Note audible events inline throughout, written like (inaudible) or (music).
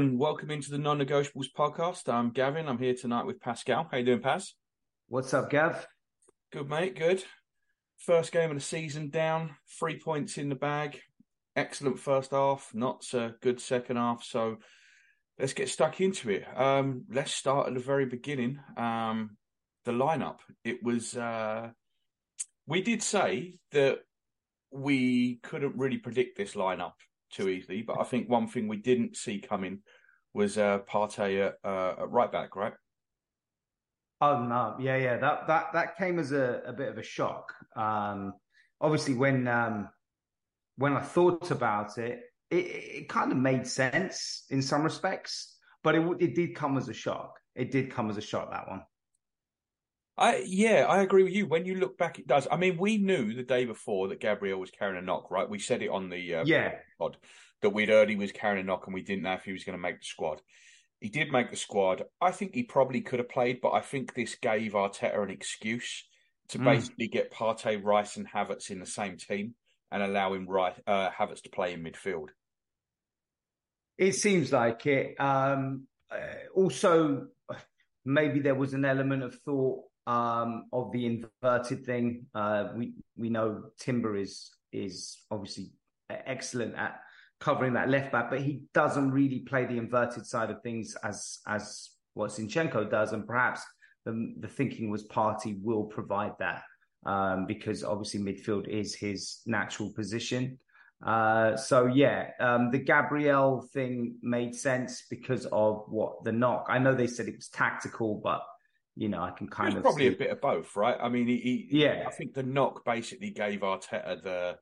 and welcome into the Non-Negotiables podcast. I'm Gavin. I'm here tonight with Pascal. How you doing, Paz? What's up, Gav? Good, mate. Good. First game of the season down, three points in the bag. Excellent first half, not so good second half. So let's get stuck into it. Um, let's start at the very beginning. Um, the lineup. It was. Uh, we did say that we couldn't really predict this lineup too easily. But I think one thing we didn't see coming was uh, Partey at, uh, at right back, right? Oh no, yeah, yeah. That that that came as a, a bit of a shock. Um, obviously, when um, when I thought about it, it, it kind of made sense in some respects, but it it did come as a shock. It did come as a shock that one. I yeah, I agree with you. When you look back, it does. I mean, we knew the day before that Gabriel was carrying a knock, right? We said it on the uh, yeah pod that we'd heard he was carrying a knock, and we didn't know if he was going to make the squad. He did make the squad. I think he probably could have played, but I think this gave Arteta an excuse to mm. basically get Partey, Rice, and Havertz in the same team and allow him right uh, Havertz to play in midfield. It seems like it. Um, uh, also, maybe there was an element of thought um, of the inverted thing. Uh, we we know Timber is is obviously excellent at covering that left back, but he doesn't really play the inverted side of things as as what Zinchenko does, and perhaps the the thinking was Partey will provide that um, because obviously midfield is his natural position. Uh, so yeah, um, the Gabriel thing made sense because of what the knock. I know they said it was tactical, but you know, I can kind of probably see... a bit of both, right? I mean, he, he, yeah, I think the knock basically gave Arteta the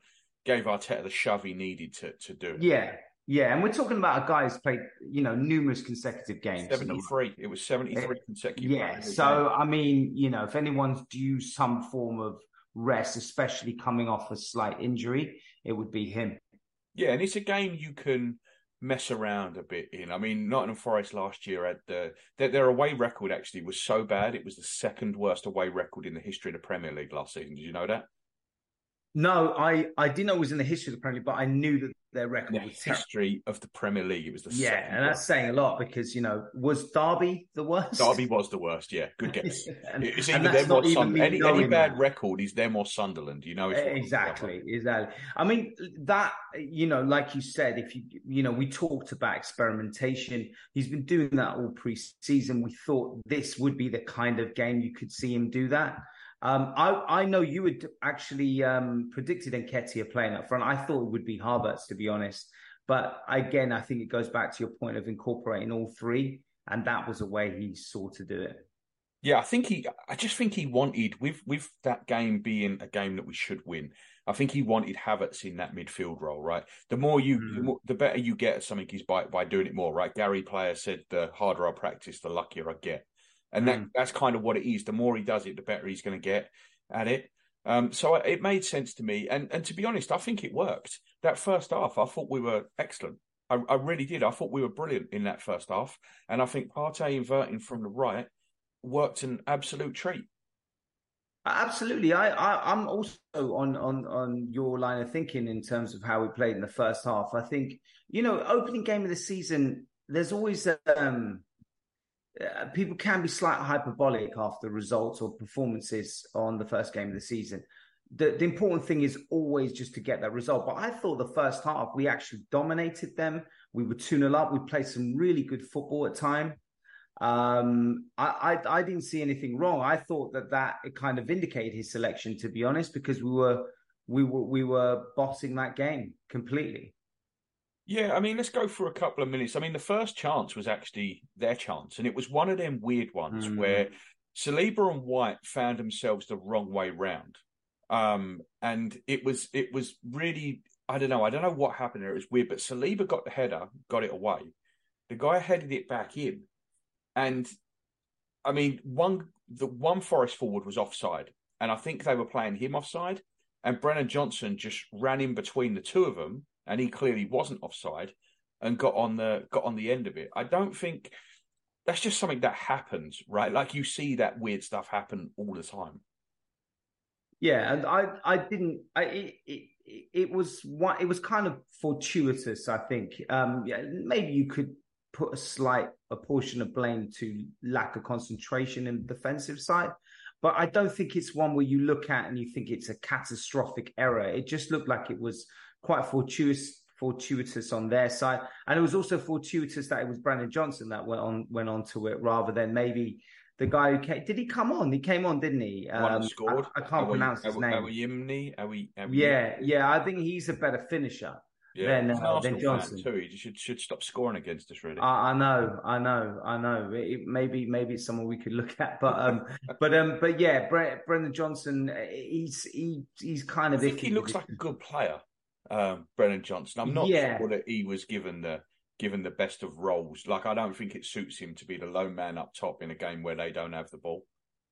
gave Arteta the shove he needed to to do it. Yeah, yeah, and we're talking about a guy who's played, you know, numerous consecutive games. Seventy three. It was seventy three eh, consecutive. Yeah. So I mean, you know, if anyone's due some form of rest, especially coming off a slight injury, it would be him. Yeah, and it's a game you can mess around a bit in. I mean, Nottingham Forest last year had the their, their, away record actually was so bad it was the second worst away record in the history of the Premier League last season. Did you know that? No, I I didn't know it was in the history of the Premier League, but I knew that their record the history of the Premier League. It was the yeah, and that's saying a lot because you know was Derby the worst? Derby was the worst. Yeah, good guess. (laughs) and, it's either them or Sunderland. Any, any bad that. record is them or Sunderland. You know exactly, exactly. I mean that you know, like you said, if you you know, we talked about experimentation. He's been doing that all pre-season. We thought this would be the kind of game you could see him do that. Um, I, I know you had actually um, predicted Nketiah playing up front. I thought it would be Havertz, to be honest. But again, I think it goes back to your point of incorporating all three, and that was a way he saw to do it. Yeah, I think he. I just think he wanted with with that game being a game that we should win. I think he wanted Havertz in that midfield role, right? The more you, mm. the, more, the, better you get at something is by by doing it more, right? Gary Player said, "The harder I practice, the luckier I get." And that mm. that's kind of what it is. The more he does it, the better he's going to get at it. Um, so it made sense to me, and and to be honest, I think it worked. That first half, I thought we were excellent. I, I really did. I thought we were brilliant in that first half, and I think Partey inverting from the right worked an absolute treat. Absolutely, I, I am also on on on your line of thinking in terms of how we played in the first half. I think you know, opening game of the season, there's always um uh, people can be slightly hyperbolic after results or performances on the first game of the season. The, the important thing is always just to get that result. But I thought the first half we actually dominated them. We were 2 0 up. We played some really good football at time. Um, I, I, I didn't see anything wrong. I thought that that it kind of indicated his selection, to be honest, because we were we were we were bossing that game completely. Yeah, I mean, let's go for a couple of minutes. I mean, the first chance was actually their chance, and it was one of them weird ones mm. where Saliba and White found themselves the wrong way round. Um, and it was it was really I don't know I don't know what happened there. It was weird, but Saliba got the header, got it away. The guy headed it back in, and I mean one the one Forest forward was offside, and I think they were playing him offside, and Brennan Johnson just ran in between the two of them, and he clearly wasn't offside, and got on the got on the end of it. I don't think that's just something that happens, right? Like you see that weird stuff happen all the time. Yeah, and I I didn't I it, it, it was what it was kind of fortuitous. I think um, yeah, maybe you could put a slight a portion of blame to lack of concentration in the defensive side, but I don't think it's one where you look at and you think it's a catastrophic error. It just looked like it was quite fortuitous fortuitous on their side, and it was also fortuitous that it was Brandon Johnson that went on went on to it rather than maybe the guy who came, did he come on? He came on, didn't he? Um, scored. I, I can't Awi, pronounce his name. Awi, Awi, yeah, yeah. I think he's a better finisher yeah, than, uh, than Johnson. Too. He should should stop scoring against us. Really. I, I know, I know, I know. It, maybe maybe it's someone we could look at, but um, (laughs) but um, but yeah, Bre- Brendan Johnson. He's he he's kind of. I think he looks like a good player, um, Brendan Johnson. I'm not yeah. sure that he was given the given the best of roles. Like I don't think it suits him to be the lone man up top in a game where they don't have the ball.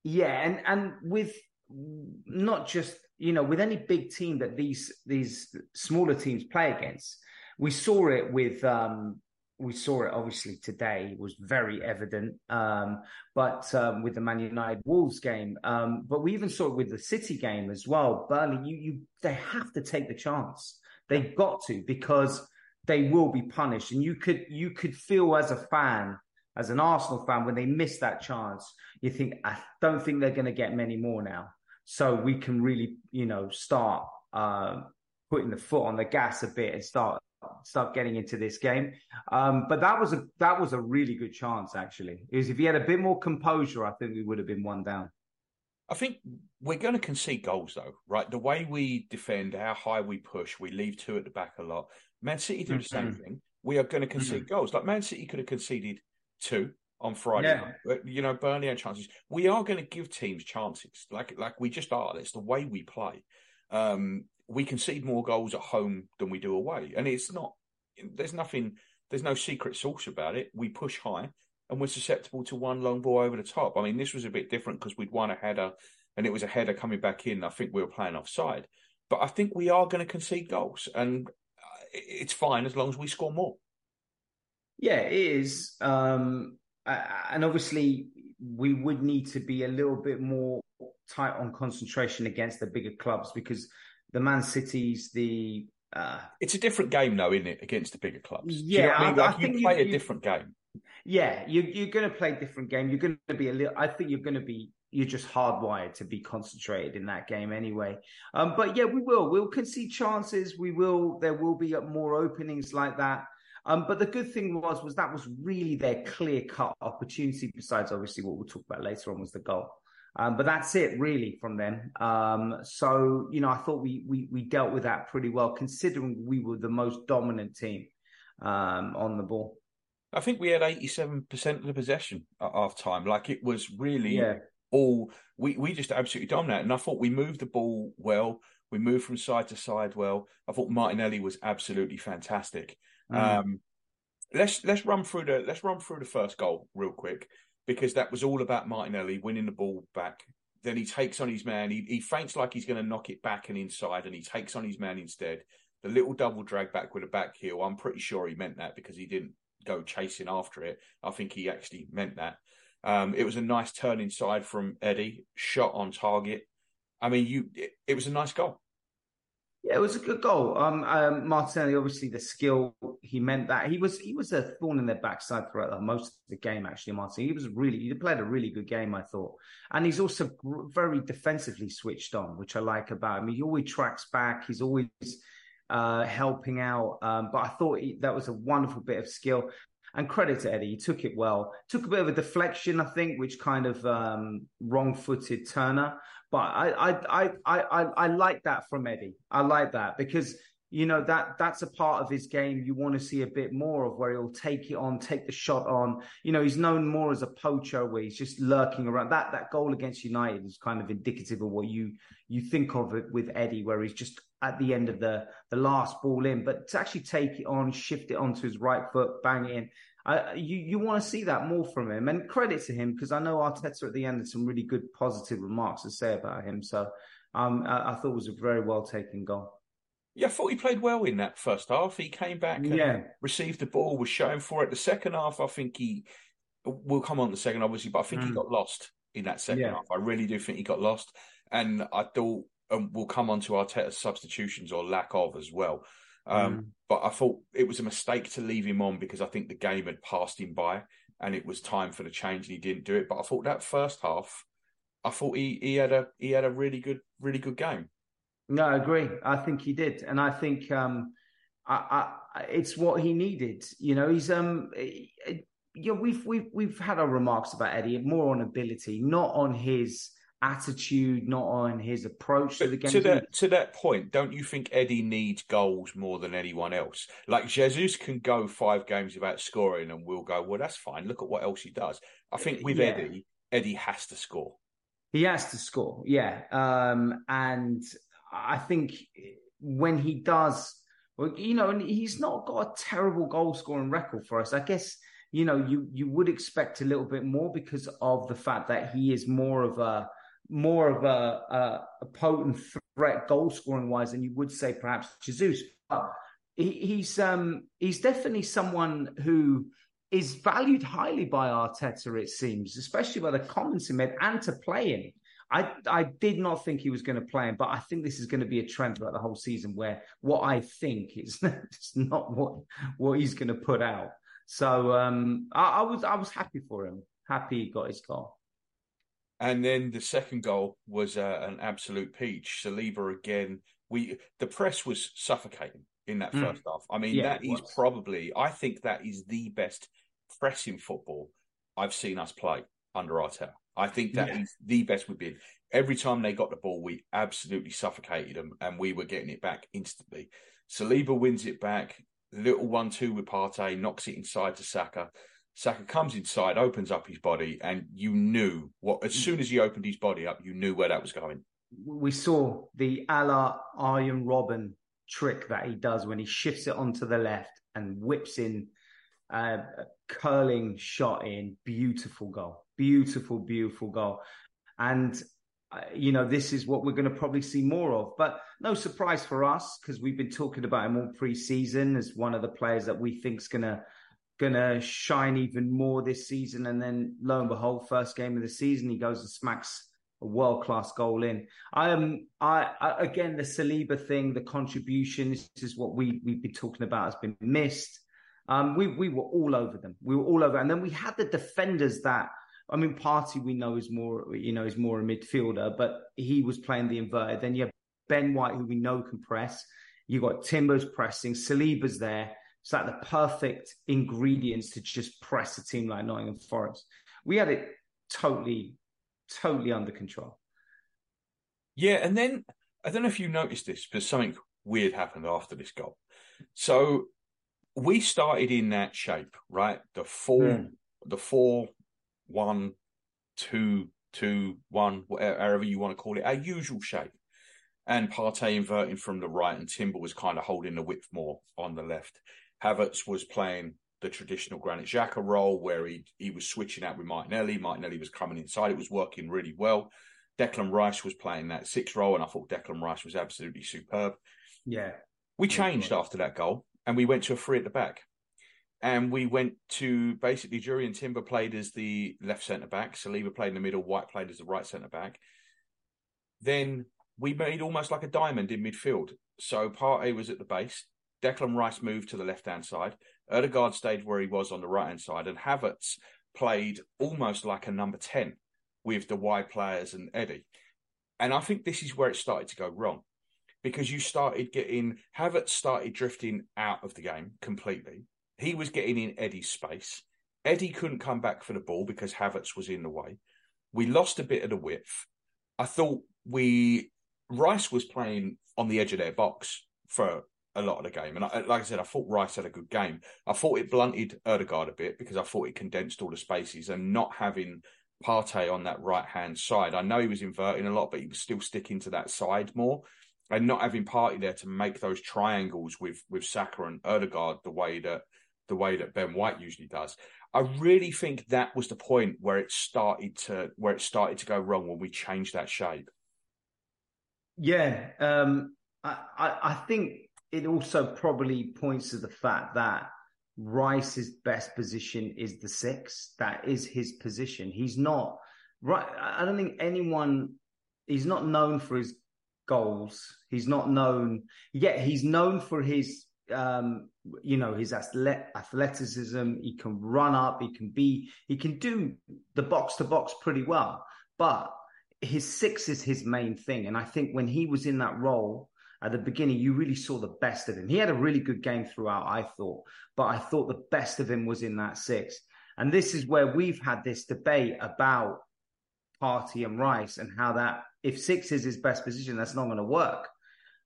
Yeah, and and with not just you know with any big team that these these smaller teams play against, we saw it with um we saw it obviously today was very evident um, but um, with the man united wolves game um, but we even saw it with the city game as well burnley you you they have to take the chance they've got to because they will be punished. And you could you could feel as a fan, as an Arsenal fan, when they miss that chance, you think, I don't think they're going to get many more now. So we can really, you know, start uh, putting the foot on the gas a bit and start start getting into this game. Um, but that was a that was a really good chance actually. Is if he had a bit more composure, I think we would have been one down. I think we're going to concede goals though, right? The way we defend, how high we push, we leave two at the back a lot. Man City do the same mm-hmm. thing. We are going to concede mm-hmm. goals. Like Man City could have conceded two on Friday yeah. night. You know, Burnley had chances. We are going to give teams chances. Like like we just are. It's the way we play. Um, we concede more goals at home than we do away, and it's not. There's nothing. There's no secret sauce about it. We push high, and we're susceptible to one long ball over the top. I mean, this was a bit different because we'd won a header, and it was a header coming back in. I think we were playing offside, but I think we are going to concede goals, and it's fine as long as we score more. Yeah, it is. Um, and obviously, we would need to be a little bit more tight on concentration against the bigger clubs because the Man Cities, the uh, it's a different game, though, isn't it? Against the bigger clubs. Yeah, you know I mean? like I you play you, a different game. Yeah, you, you're going to play a different game. You're going to be a little. I think you're going to be you're just hardwired to be concentrated in that game anyway. Um, but yeah, we will. We'll concede chances. We will. There will be more openings like that. Um, but the good thing was was that was really their clear cut opportunity. Besides, obviously, what we'll talk about later on was the goal. Um, but that's it really from them. Um, so you know, I thought we, we we dealt with that pretty well, considering we were the most dominant team um, on the ball. I think we had eighty-seven percent of the possession at half time. Like it was really yeah all we we just absolutely dominated. And I thought we moved the ball well. We moved from side to side well. I thought Martinelli was absolutely fantastic. Mm. Um, let's let's run through the let's run through the first goal real quick because that was all about Martinelli winning the ball back. Then he takes on his man. He, he feints like he's going to knock it back and inside, and he takes on his man instead. The little double drag back with a back heel. I'm pretty sure he meant that because he didn't go chasing after it. I think he actually meant that. Um, it was a nice turn inside from Eddie, shot on target. I mean, you it, it was a nice goal. Yeah, it was a good goal. Um, um, Martinelli, obviously, the skill he meant that he was he was a thorn in their backside throughout most of the game. Actually, Martinelli, he was really he played a really good game, I thought, and he's also very defensively switched on, which I like about him. He always tracks back. He's always uh, helping out. Um, but I thought he, that was a wonderful bit of skill. And credit to Eddie, he took it well. Took a bit of a deflection, I think, which kind of um, wrong-footed Turner. But I, I, I, I, I like that from Eddie. I like that because you know that that's a part of his game you want to see a bit more of where he'll take it on take the shot on you know he's known more as a poacher where he's just lurking around that that goal against united is kind of indicative of what you you think of it with eddie where he's just at the end of the the last ball in but to actually take it on shift it onto his right foot bang it in I, you you want to see that more from him, and credit to him because I know Arteta at the end had some really good positive remarks to say about him. So um, I, I thought it was a very well taken goal. Yeah, I thought he played well in that first half. He came back and Yeah. received the ball, was showing for it. The second half, I think he will come on the second, obviously, but I think he Mm. got lost in that second Yeah. half. I really do think he got lost. And I thought um, we'll come on to Arteta's substitutions or lack of as well. Um, Mm. But I thought it was a mistake to leave him on because I think the game had passed him by and it was time for the change and he didn't do it. But I thought that first half, I thought he, he had a he had a really good really good game. No, I agree. I think he did, and I think um, I, I, it's what he needed. You know, he's um, eh, eh, you know, we've we've we've had our remarks about Eddie more on ability, not on his attitude, not on his approach to the game. to that to that point, don't you think Eddie needs goals more than anyone else? Like Jesus can go five games without scoring, and we'll go, well, that's fine. Look at what else he does. I think with Yeah. Eddie, Eddie has to score. He has to score, yeah. Um, and I think when he does, well, you know, and he's not got a terrible goal scoring record for us. I guess you know you you would expect a little bit more because of the fact that he is more of a more of a, a, a potent threat goal scoring wise than you would say perhaps Jesus. But he, he's um he's definitely someone who is valued highly by Arteta, it seems, especially by the comments he made and to play him. I I did not think he was going to play him, but I think this is going to be a trend throughout the whole season where what I think is (laughs) not what what he's going to put out. So um, I, I was I was happy for him. Happy he got his goal. And then the second goal was uh, an absolute peach. Saliba again. We the press was suffocating in that Mm. first half. I mean, Yeah, that is was. probably. I think that is the best pressing football I've seen us play under Arteta. I think that is Yeah. the best we've been. Every time they got the ball, we absolutely suffocated them, and we were getting it back instantly. Saliba wins it back. Little one-two with Partey knocks it inside to Saka. Saka comes inside, opens up his body, and you knew what. As soon as he opened his body up, you knew where that was going. We saw the a la Arjen Robben trick that he does when he shifts it onto the left and whips in a curling shot in. Beautiful goal. Beautiful, beautiful goal. And, uh, you know, this is what we're going to probably see more of. But no surprise for us because we've been talking about him all pre-season as one of the players that we think's going to to shine even more this season. And then lo and behold, first game of the season, he goes and smacks a world class goal in. I am, I, I again the Saliba thing, the contribution. This is what we we've been talking about has been missed. Um, we we were all over them. We were all over, and then we had the defenders that. I mean, Partey we know is more, you know, is more a midfielder, but he was playing the inverted. Then you have Ben White, who we know can press. You got Timbers pressing, Saliba's there. It's like the perfect ingredients to just press a team like Nottingham Forest. We had it totally, totally under control. Yeah, and then I don't know if you noticed this, but something weird happened after this goal. So we started in that shape, right? The four, Mm. the four, one, two, two, one, whatever you want to call it, our usual shape. And Partey inverting from the right, and Timber was kind of holding the width more on the left. Havertz was playing the traditional Granit Xhaka role where he he was switching out with Martinelli. Martinelli was coming inside. It was working really well. Declan Rice was playing that six role, and I thought Declan Rice was absolutely superb. Yeah. We changed right. after that goal, and we went to a three at the back. And we went to basically Jurrien Timber played as the left centre back, Saliba played in the middle, White played as the right centre back. Then we made almost like a diamond in midfield. So Partey was at the base, Declan Rice moved to the left hand side, Ødegaard stayed where he was on the right hand side, and Havertz played almost like a number 10 with the wide players and Eddie. And I think this is where it started to go wrong because you started getting Havertz started drifting out of the game completely. He was getting in Eddie's space. Eddie couldn't come back for the ball because Havertz was in the way. We lost a bit of the width. I thought we Rice was playing on the edge of their box for a lot of the game, and I, like I said, I thought Rice had a good game. I thought it blunted Ødegaard a bit because I thought it condensed all the spaces and not having Partey on that right hand side. I know he was inverting a lot, but he was still sticking to that side more. And not having Partey there to make those triangles with with Saka and Ødegaard the way that the way that Ben White usually does. I really think that was the point where it started to where it started to go wrong when we changed that shape. Yeah, um, I, I, I think it also probably points to the fact that Rice's best position is the six. That is his position. He's not right. I don't think anyone. He's not known for his goals. He's not known yet. He's known for his, um, you know, his athleticism. He can run up. He can be. He can do the box to box pretty well. But his six is his main thing. And I think when he was in that role at the beginning, you really saw the best of him. He had a really good game throughout, I thought, but I thought the best of him was in that six. And this is where we've had this debate about Partey and Rice and how that, if six is his best position, that's not going to work.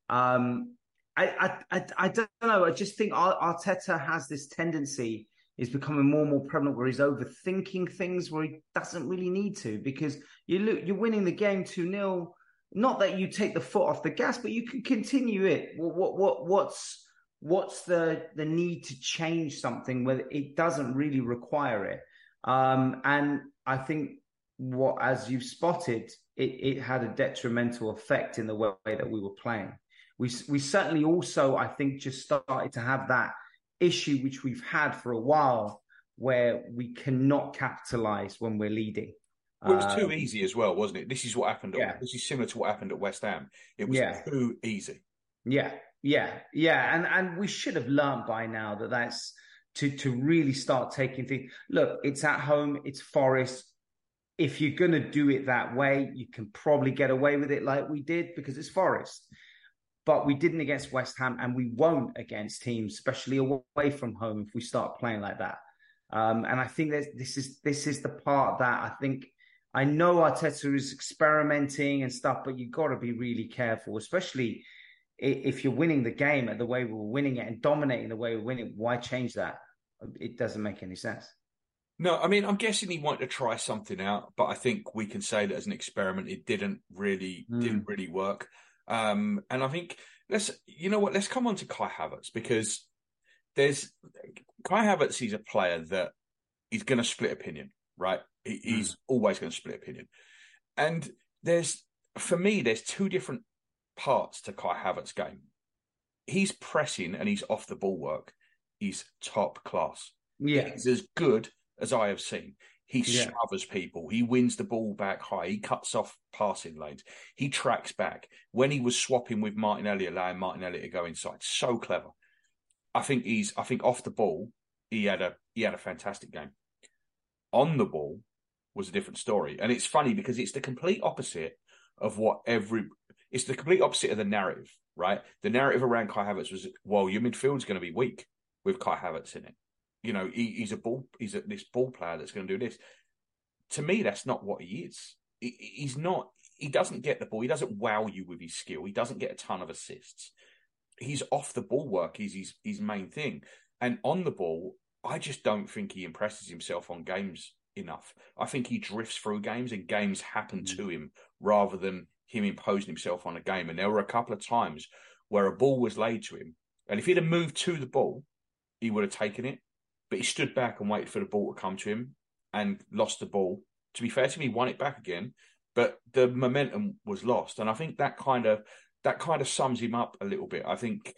Um, I, I, I, I, don't know. I just think Arteta has this tendency is becoming more and more prevalent where he's overthinking things where he doesn't really need to because you look, you're winning the game 2 0. Not that you take the foot off the gas, but you can continue it. What, what, what, what's, what's the, the need to change something where it doesn't really require it? Um, and I think what, as you've spotted, it, it had a detrimental effect in the way that we were playing. We, we certainly also, I think, just started to have that issue which we've had for a while where we cannot capitalize when we're leading. Well, it was too um, easy as well, wasn't it? This is what happened. At, yeah. This is similar to what happened at West Ham. It was yeah. too easy. Yeah, yeah, yeah, and and we should have learned by now that that's to to really start taking things. Look, it's at home. It's Forest. If you're going to do it that way, you can probably get away with it like we did because it's Forest but we didn't against West Ham, and we won't against teams, especially away from home, if we start playing like that. Um, and I think that this is this is the part that I think I know Arteta is experimenting and stuff, but you've got to be really careful, especially if you're winning the game at the way we're winning it and dominating the way we're winning. Why change that? It doesn't make any sense. No, I mean, I'm guessing he wanted to try something out, but I think we can say that as an experiment, it didn't really mm. didn't really work. Um, and I think let's, you know what, let's come on to Kai Havertz because there's Kai Havertz. He's a player that he's going to split opinion, right? He, he's mm. always going to split opinion. And there's, for me, there's two different parts to Kai Havertz's game. He's pressing and he's off the ball work. He's top class. Yeah. He's as good as I have seen. He yeah. smothers people. He wins the ball back high. He cuts off passing lanes. He tracks back. When he was swapping with Martinelli, allowing Martinelli to go inside, so clever. I think he's. I think off the ball, he had a he had a fantastic game. On the ball was a different story, and it's funny because it's the complete opposite of what every. It's the complete opposite of the narrative, right? The narrative around Kai Havertz was, well, your midfield's going to be weak with Kai Havertz in it you know, he, he's a ball, he's a, this ball player that's going to do this. To me, that's not what he is. He, he's not. He doesn't get the ball. He doesn't wow you with his skill. He doesn't get a ton of assists. He's off the ball work is his his main thing, and on the ball, I just don't think he impresses himself on games enough. I think he drifts through games, and games happen mm. to him rather than him imposing himself on a game. And there were a couple of times where a ball was laid to him, and if he'd have moved to the ball, he would have taken it but he stood back and waited for the ball to come to him and lost the ball. To be fair to him, he won it back again, but the momentum was lost. And I think that kind of that kind of sums him up a little bit. I think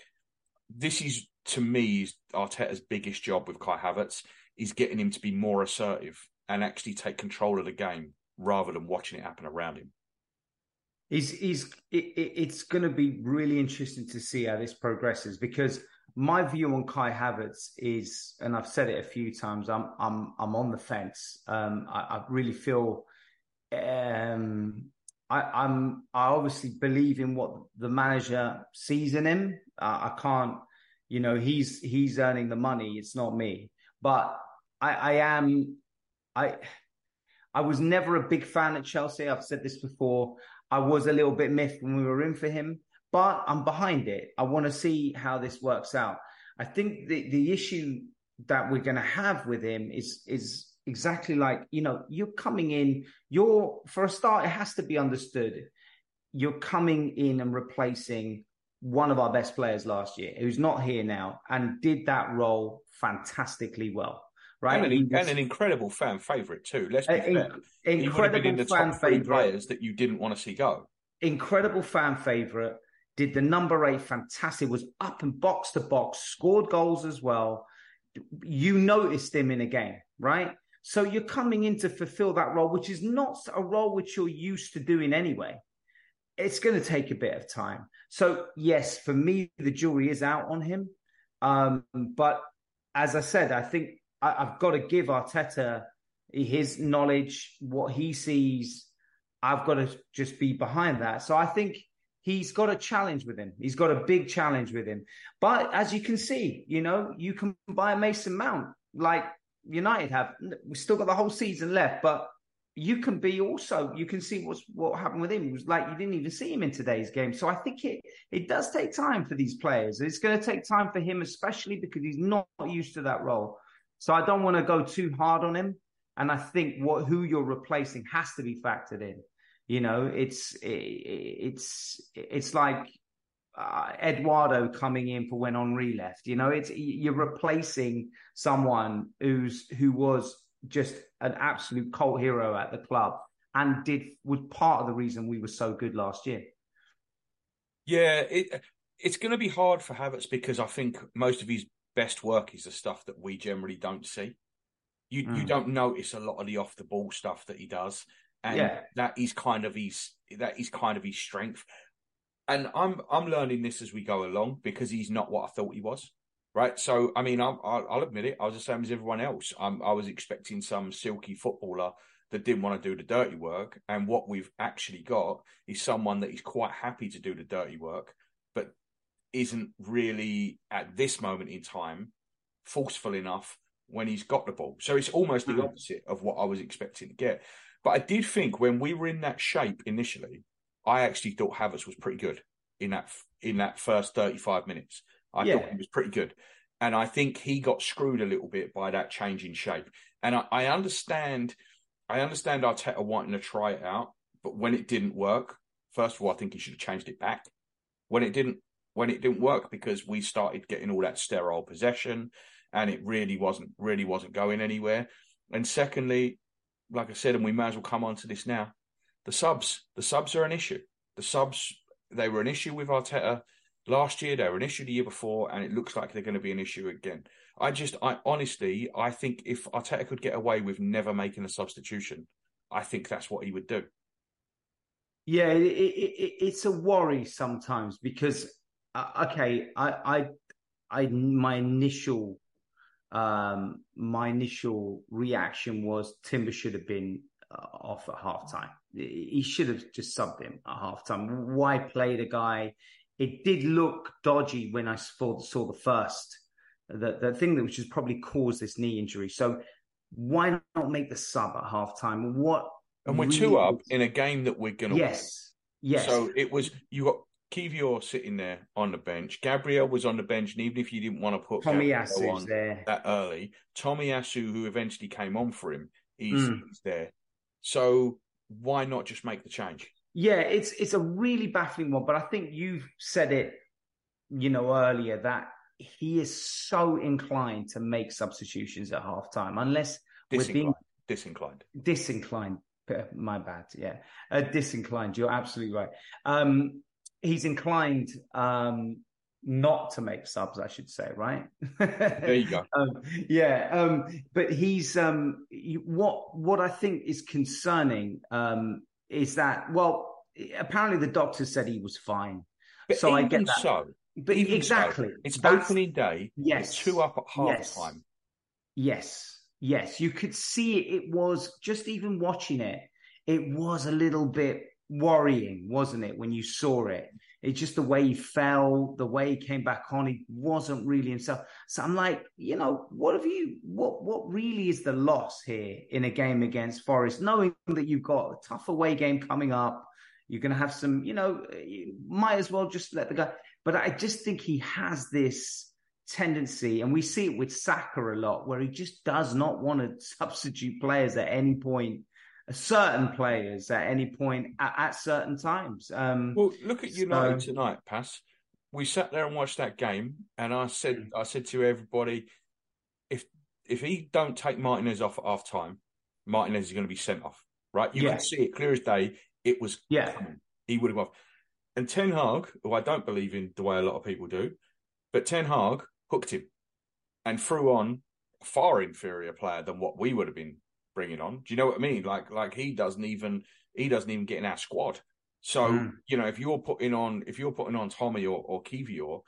this is to me Arteta's biggest job with Kai Havertz is getting him to be more assertive and actually take control of the game rather than watching it happen around him. He's, he's, it, it's going to be really interesting to see how this progresses because my view on Kai Havertz is, and I've said it a few times, I'm I'm I'm on the fence. Um, I, I, really feel um, I, am I obviously believe in what the manager sees in him. Uh, I can't, you know, he's he's earning the money. It's not me, but I, I am I. I was never a big fan at Chelsea. I've said this before. I was a little bit miffed when we were in for him but I'm behind it. I want to see how this works out. I think the, the issue that we're going to have with him is, is exactly like, you know, you're coming in, you're, for a start, it has to be understood. You're coming in and replacing one of our best players last year, who's not here now, and did that role fantastically well. Right, and an, and an incredible fan favorite too. Let's be fair. Incredible he would have been in the three favorite. players that you didn't want to see go. Incredible fan favorite. Did the number eight fantastic. Was up and box to box. Scored goals as well. You noticed him in a game, right? So you're coming in to fulfill that role, which is not a role which you're used to doing anyway. It's going to take a bit of time. So yes, for me, the jury is out on him. Um, but as I said, I think I, have got to give Arteta his knowledge, what he sees. I've got to just be behind that. So I think he's got a challenge with him. He's got a big challenge with him. But as you can see, you know, you can buy a Mason Mount. Like United have. We've still got the whole season left, but you can be also you can see what's what happened with him. It was like you didn't even see him in today's game. So I think it it does take time for these players. It's going to take time for him, especially because he's not used to that role. So I don't want to go too hard on him. And I think what who you're replacing has to be factored in. You know, it's it, it's it's like uh, Eduardo coming in for when Henry left. You know, it's you're replacing someone who's who was just an absolute cult hero at the club and did was part of the reason we were so good last year. Yeah, it it's going to be hard for Havertz because I think most of his best work is the stuff that we generally don't see. You mm. you don't notice a lot of the off the ball stuff that he does, and yeah. that is kind of his that is kind of his strength and I'm I'm learning this as we go along because he's not what I thought he was. Right, so I mean, I'll, I'll admit it. I was the same as everyone else. I'm, I was expecting some silky footballer that didn't want to do the dirty work, and what we've actually got is someone that is quite happy to do the dirty work, but isn't really at this moment in time forceful enough when he's got the ball. So it's almost the hmm. opposite of what I was expecting to get. But I did think when we were in that shape initially, I actually thought Havertz was pretty good in that in that first 35 minutes. I yeah. thought he was pretty good. And I think he got screwed a little bit by that change in shape. And I, I understand I understand Arteta wanting to try it out, but when it didn't work, first of all, I think he should have changed it back. When it didn't when it didn't work because we started getting all that sterile possession and it really wasn't really wasn't going anywhere. And secondly, like I said, and we may as well come on to this now, the subs, the subs are an issue. The subs, they were an issue with Arteta last year. They were an issue the year before, and it looks like they're going to be an issue again. I just, I honestly, I think if Arteta could get away with never making a substitution, I think that's what he would do. Yeah, it, it, it's a worry sometimes because, uh, okay, I, I, I, my initial, um, my initial reaction was Timber should have been uh, off at halftime. He should have just subbed him at halftime. Why play the guy? It did look dodgy when I saw, saw the first, the, the thing that which has probably caused this knee injury. So why not make the sub at halftime? What? And we're really two up in a game that we're going to yes. win. Yes. So it was, you got Kiwior sitting there on the bench. Gabriel was on the bench, and even if you didn't want to put Tomiyasu on there that early, Tomiyasu, who eventually came on for him, he's, mm. he's there. So why not just make the change? Yeah, it's it's a really baffling one, but I think you've said it, you know, earlier that he is so inclined to make substitutions at halftime, unless disinclined. we're being disinclined. Disinclined. My bad. Yeah, uh, disinclined. You're absolutely right. Um, he's inclined um, not to make subs, I should say, right? there you go. (laughs) um, yeah, um, but he's um, what what I think is concerning um, is that well, apparently the doctor said he was fine, but so I get that. So, but exactly, so, it's That's, opening day. Yes, two up at half yes. time. Yes, yes, you could see it. It was just even watching it. It was a little bit worrying, wasn't it, when you saw it? It's just the way he fell, the way he came back on. He wasn't really himself. So I'm like, you know, what have you? What what really is the loss here in a game against Forest, knowing that you've got a tough away game coming up? You're going to have some, you know, you might as well just let the guy. But I just think he has this tendency, and we see it with Saka a lot, where he just does not want to (laughs) substitute players at any point certain players at any point at, at certain times. Um, well, look at United so... tonight, Paz. we sat there and watched that game, and I said, Mm. I said to everybody, if if he don't take Martinez off at half time, Martinez is going to be sent off. Right? You Yeah. can see it clear as day. It was Yeah. coming. He would have off. And Ten Hag, who I don't believe in the way a lot of people do, but Ten Hag hooked him and threw on a far inferior player than what we would have been bringing it on. Do you know what I mean? Like, like he doesn't even he doesn't even get in our squad. So Mm. you know, if you're putting on if you're putting on Tommy or, or Kiwior,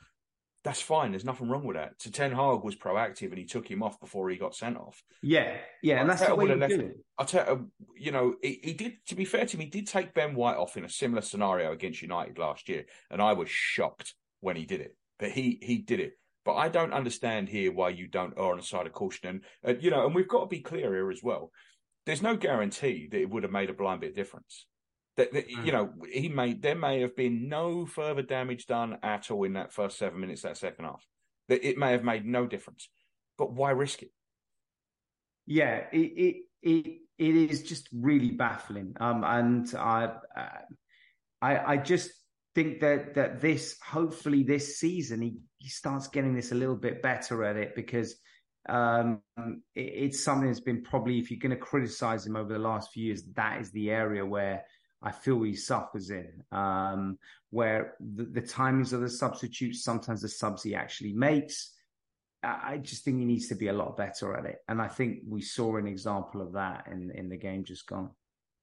that's fine. There's nothing wrong with that. So Ten Hag was proactive and he took him off before he got sent off. Yeah, yeah, and that's the way you do it. I tell you, you know, he, he did. To be fair to him, he did take Ben White off in a similar scenario against United last year, and I was shocked when he did it. But he he did it. But I don't understand here why you don't err on the side of caution. And uh, you know, and we've got to be clear here as well. There's no guarantee that it would have made a blind bit of difference. That, that Mm. you know, he made there may have been no further damage done at all in that first seven minutes that second half. That it may have made no difference. But why risk it? Yeah, it it it, it is just really baffling. Um, and I, I I just think that that this hopefully this season he he starts getting this a little bit better at it because um it, it's something that's been probably if you're going to criticize him over the last few years that is the area where I feel he suffers in um where the, the timings of the substitutes sometimes the subs he actually makes I just think he needs to be a lot better at it. And I think we saw an example of that in, in the game just gone.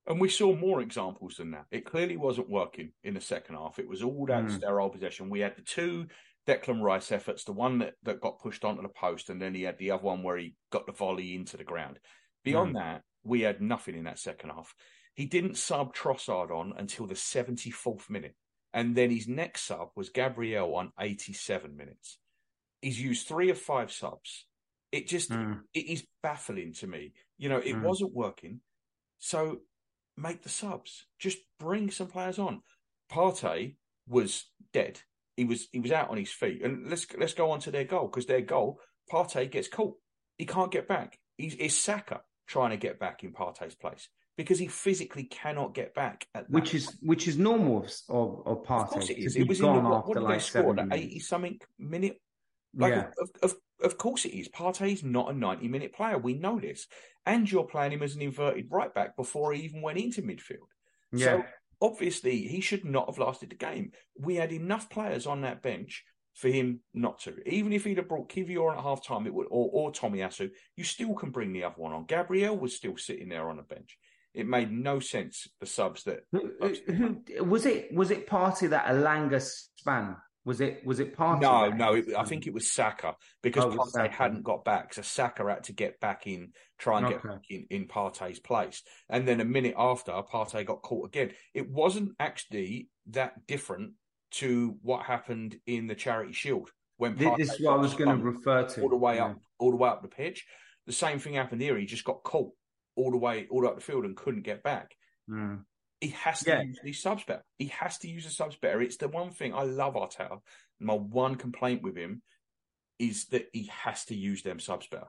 And we saw more examples than that. It clearly wasn't working in the second half. It was all that Mm. sterile possession. We had the two Declan Rice efforts, the one that, that got pushed onto the post, and then he had the other one where he got the volley into the ground. Beyond that, we had nothing in that second half. He didn't sub Trossard on until the 74th minute. And then his next sub was Gabriel on 87 minutes. He's used three of five subs. It just Mm. it is baffling to me. You know, it Mm. wasn't working. So make the subs. Just bring some players on. Partey was dead. He was he was out on his feet. And let's let's go on to their goal because their goal, Partey gets caught. He can't get back. He's it's Saka trying to get back in Partey's place because he physically cannot get back at that Which is which is normal of of, of of course it is. It was in the what, what did they like score? 70 eighty something minute Like, yeah, of, of, of course it is. Partey's not a 90 minute player. We know this. And you're playing him as an inverted right back before he even went into midfield. yeah, So obviously he should not have lasted the game. We had enough players on that bench for him not to. Even if he'd have brought Kiwior on at half time, it would or, or Tomiyasu, you still can bring the other one on. Gabriel was still sitting there on the bench. It made no sense the subs that Who, who- was it? Was it Partey that Elanga span? Was it? Was it Partey? No, no. It, I think it was Saka because Oh, Partey Saka. hadn't got back, so Saka had to get back in, try and get back in in Partey's place. And then a minute after, Partey got caught again. It wasn't actually that different to what happened in the Charity Shield when This, Partey this is what I was going to refer to. all the way Yeah. up, all the way up the pitch. The same thing happened here. He just got caught all the way, all up the field, and couldn't get back. Mm. He has to Yeah. use these subs better. He has to use the subs better. It's the one thing I love Arteta. My one complaint with him is that he has to use them subs better.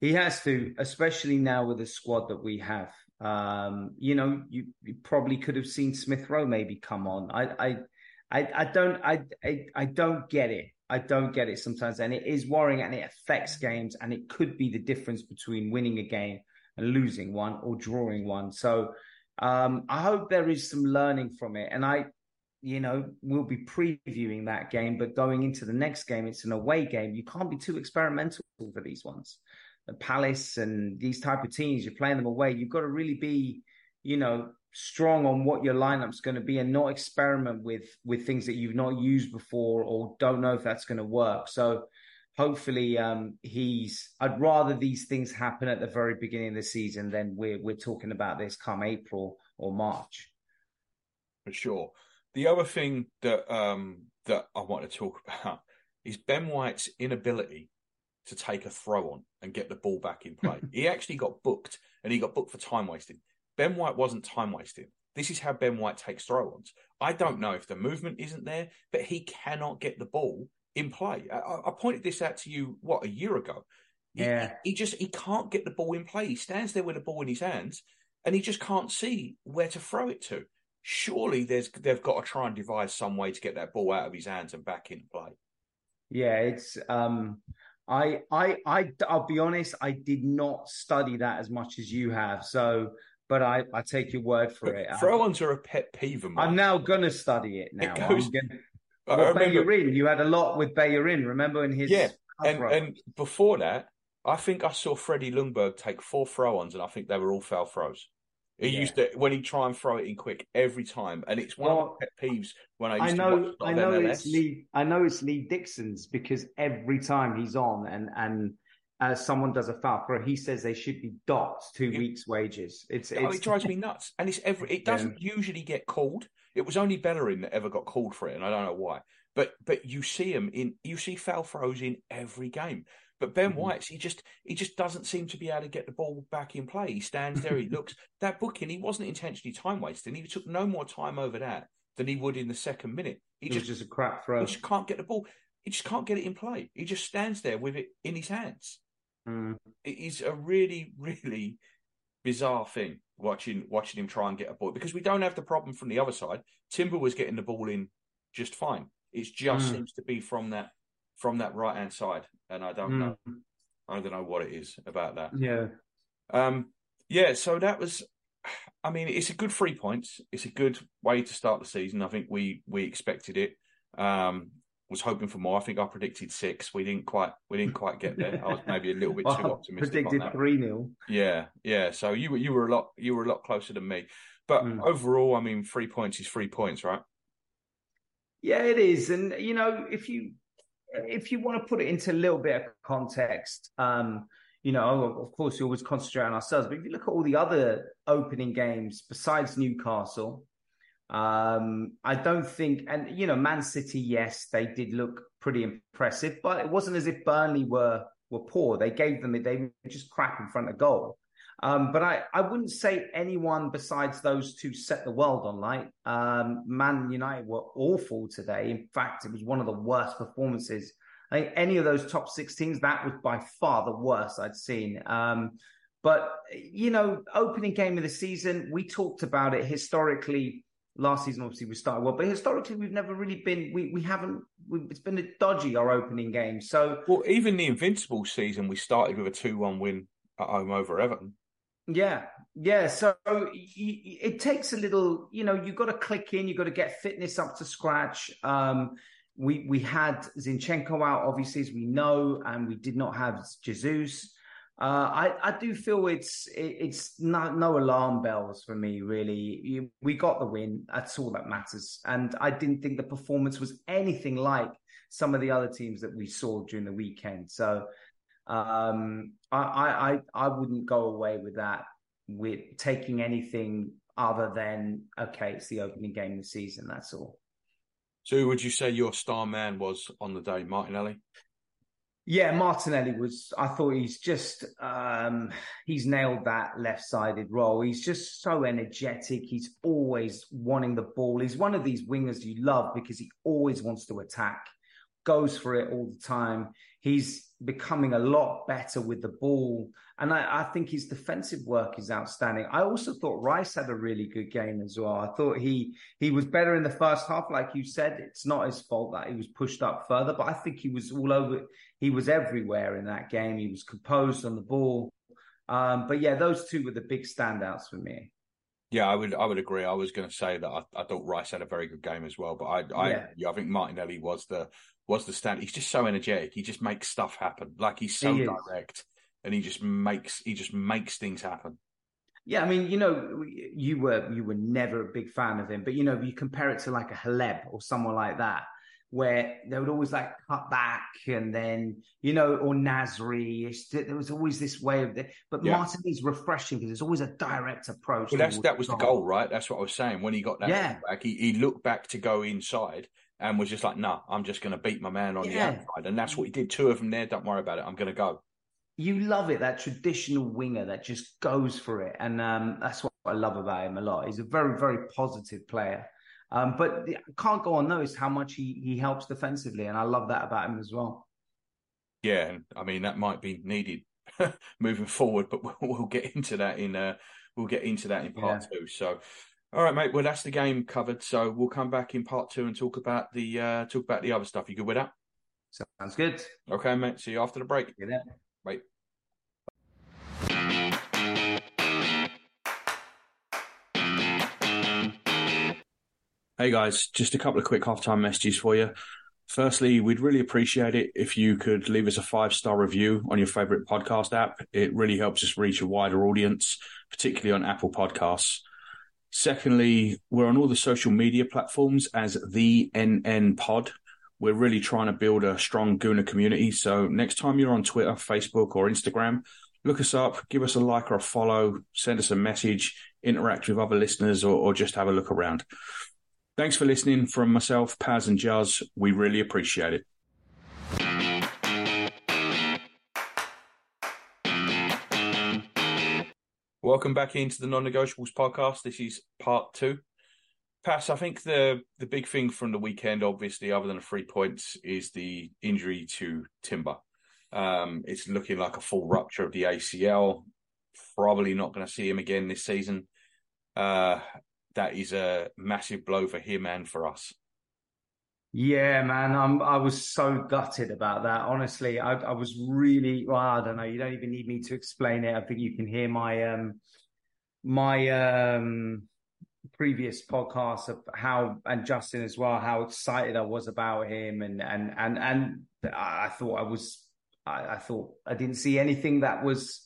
He has to, especially now with the squad that we have. Um, you know, you, you probably could have seen Smith Rowe maybe come on. I, I, I, I don't, I, I, I don't get it. I don't get it sometimes, and it is worrying, and it affects games, and it could be the difference between winning a game and losing one or drawing one. So, um, I hope there is some learning from it, and I, you know, we'll be previewing that game, but going into the next game, it's an away game. You can't be too experimental for these ones. The Palace and these type of teams, you're playing them away. You've got to really be, you know, strong on what your lineup's going to be and not experiment with with things that you've not used before or don't know if that's going to work. So hopefully um he's I'd rather these things happen at the very beginning of the season than we're we're talking about this come April or March. for sure. The other thing that um, that I want to talk (laughs) about is Ben White's inability to take a throw on and get the ball back in play. (laughs) he actually got booked, and he got booked for time wasting. Ben White wasn't time wasting. This is how Ben White takes throw ons. I don't know if the movement isn't there, but he cannot get the ball in play. I, I pointed this out to you what a year ago. He- Yeah. he just he can't get the ball in play. He stands there with the ball in his hands, and he just can't see where to throw it to. surely there's they've got to try and devise some way to get that ball out of his hands and back into play. Yeah, it's um I I I I'll be honest, I did not study that as much as you have. So but I, I take your word for but it. Throw-ons are a pet peeve of mine. I'm now gonna study it now. It goes, gonna, I well, remember, Bellerin, you had a lot with Bellerin, remember in his Yeah, and, and before that, I think I saw Freddie Ljungberg take four throw-ons, and I think they were all foul throws. He Yeah. used to when he try and throw it in quick every time, and it's one of my pet peeves when I used I to know, watch I know MLS. it's Lee. I know it's Lee Dixon's because every time he's on and and uh, someone does a foul throw, he says they should be docked two Yeah. weeks' wages. It's, Oh, it drives me nuts, and it's every. It doesn't usually get called. It was only Bellerin that ever got called for it, and I don't know why. But but you see him in you see foul throws in every game. But Ben Mhm. White's he just he just doesn't seem to be able to get the ball back in play. He stands there, he (laughs) looks that booking. He wasn't intentionally time wasting. He took no more time over that than he would in the second minute. He it just just a crap throw. he just can't get the ball. He just can't get it in play. He just stands there with it in his hands. Mm. It is a really, really bizarre thing watching watching him try and get a ball because we don't have the problem from the other side. Timber was getting the ball in just fine. It just Mm. seems to be from that from that right hand side, and I don't Mm. know. I don't know what it is about that. Yeah, Um, yeah, so that was. I mean, it's a good three points. It's a good way to start the season. I think we we expected it. Um, was hoping for more. I think I predicted six. We didn't quite. We didn't quite get there. I was maybe a little bit (laughs) too optimistic. predicted three 0 Yeah, yeah. So you were you were a lot you were a lot closer than me. But Mm. overall, I mean, three points is three points, right? Yeah, it is, and you know, if you if you want to put it into a little bit of context, um, you know, of course, we always concentrate on ourselves, but if you look at all the other opening games besides Newcastle, um, I don't think, and you know, Man City, yes, they did look pretty impressive, but it wasn't as if Burnley were were poor. They gave them they were just crap in front of goal. Um, but I, I wouldn't say anyone besides those two set the world on light. Um, Man United were awful today. In fact, it was one of the worst performances. I any of those top six teams, that was by far the worst I'd seen. Um, but, you know, opening game of the season, we talked about it historically. Last season, obviously, we started well, but historically, we've never really been, we, we haven't, we, it's been a dodgy, our opening game. So, Well, even the Invincible season, we started with a two-one win at home over Everton. Yeah, yeah. So it takes a little, you know, you've got to click in, you've got to get fitness up to scratch. Um, we we had Zinchenko out, obviously, as we know, and we did not have Jesus. Uh, I I do feel it's it, it's no no alarm bells for me really. You, we got the win. That's all that matters. And I didn't think the performance was anything like some of the other teams that we saw during the weekend. So um, I, I, I I wouldn't go away with that with taking anything other than okay, it's the opening game of the season. That's all. So, who would you say your star man was on the day, Martinelli? Yeah, Martinelli was. I thought he's just um, he's nailed that left-sided role. He's just so energetic. He's always wanting the ball. He's one of these wingers you love because he always wants to attack, goes for it all the time. He's becoming a lot better with the ball, and I, I think his defensive work is outstanding. I also thought Rice had a really good game as well. I thought he he was better in the first half, like you said. It's not his fault that he was pushed up further, but I think he was all over. He was everywhere in that game. He was composed on the ball. Um, but yeah, those two were the big standouts for me. Yeah, I would I would agree. I was going to say that I, I thought Rice had a very good game as well, but I I, Yeah. I think Martinelli was the was the stand. He's just so energetic. He just makes stuff happen. Like he's so He direct, and he just makes he just makes things happen. Yeah, I mean, you know, you were you were never a big fan of him, but you know, you compare it to like a Hleb or someone like that, where they would always like cut back and then you know, or Nasri. There was always this way of the, but Yeah. Martinelli's refreshing because there's always a direct approach. Well, that's that was the goal, right? That's what I was saying. When he got that Yeah. back, he, he looked back to go inside and was just like, "No, I'm just going to beat my man on Yeah. the outside," and that's what he did. Two of them there. Don't worry about it. I'm going to go. you love it that traditional winger that just goes for it and um, that's what i love about him a lot he's a very very positive player um, but I can't go unnoticed how much he, he helps defensively and i love that about him as well Yeah, and I mean that might be needed (laughs) moving forward, but (laughs) we'll, we'll get into that in uh, we'll get into that in part two. So, All right, mate. Well, that's the game covered. So we'll come back in part two and talk about the uh, talk about the other stuff. You good with that? Sounds good. Okay, mate. See you after the break. Yeah. Bye. Hey guys, just a couple of quick halftime messages for you. Firstly, we'd really appreciate it if you could leave us a five star review on your favorite podcast app. It really helps us reach a wider audience, particularly on Apple Podcasts. Secondly, we're on all the social media platforms as the NN Pod. We're really trying to build a strong Gooner community. So next time you're on Twitter, Facebook, or Instagram, look us up, give us a like or a follow, send us a message, interact with other listeners, or, or just have a look around. Thanks for listening from myself, Paz, and Jazz. We really appreciate it. Welcome back into the Non-Negotiables podcast. This is part two. Paz, I think the the big thing from the weekend, obviously, other than the three points, is the injury to Timber. Um, it's looking like a full rupture of the ACL. Probably not going to see him again this season. Uh, that is a massive blow for him and for us. Yeah, man, I'm. I was so gutted about that. Honestly, I, I was really. Well, I don't know. You don't even need me to explain it. I think you can hear my um my um previous podcast of how and Justin as well how excited I was about him and and and and I thought I was I, I thought I didn't see anything that was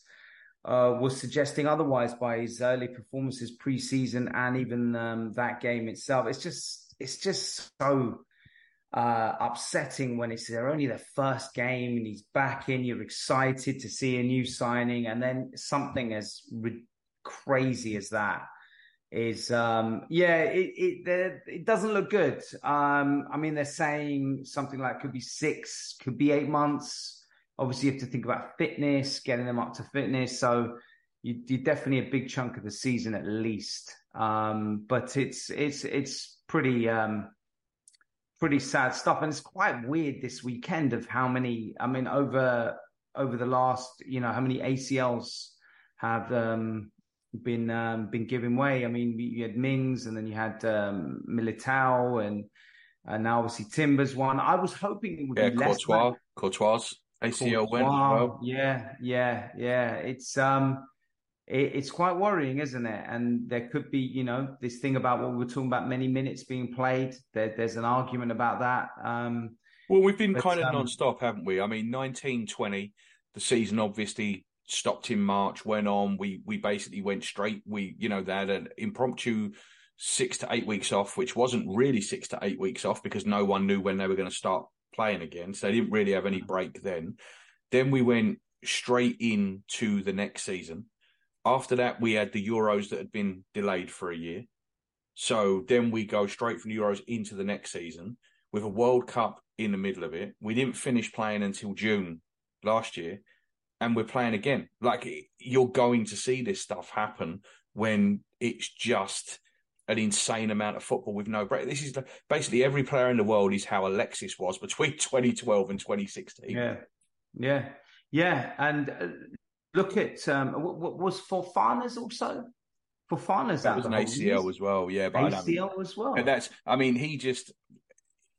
uh, was suggesting otherwise by his early performances preseason and even um, that game itself. It's just it's just so uh, upsetting when it's their only their first game and he's back in. You're excited to see a new signing, and then something as re- crazy as that is um yeah it it it doesn't look good um i mean they're saying something like could be six could be eight months Obviously, you have to think about fitness, getting them up to fitness. So you, are definitely a big chunk of the season at least. Um, but it's it's it's pretty um, pretty sad stuff, and it's quite weird this weekend of how many. I mean, over over the last, you know, how many ACLs have um, been um, been giving way. I mean, you had Mings, and then you had um, Militao, and and now obviously Timbers one. I was hoping it would yeah, be Courtois, less. Courtois. ACL went well. Yeah, yeah, yeah. It's um, it, it's quite worrying, isn't it? And there could be, you know, this thing about what we were talking about, many minutes being played. There, there's an argument about that. Um, well, we've been but, kind of um, non-stop, haven't we? I mean, 1920, the season obviously stopped in March, went on. We we basically went straight. We, you know, they had an impromptu six to eight weeks off, which wasn't really six to eight weeks off because no one knew when they were going to start playing again, so they didn't really have any break then. Then we went straight into the next season. After that, we had the Euros that had been delayed for a year. So then we go straight from the Euros into the next season with a World Cup in the middle of it. We didn't finish playing until June last year, and we're playing again. Like you're going to see this stuff happen when it's just an insane amount of football with no break. This is the, basically every player in the world is how Alexis was between (laughs) 2012 and 2016. Yeah, yeah, yeah. And uh, look at um, what, what was Fofana's also. Fofana's that was an ACL as well. Yeah, but ACL as well. And that's. I mean, he just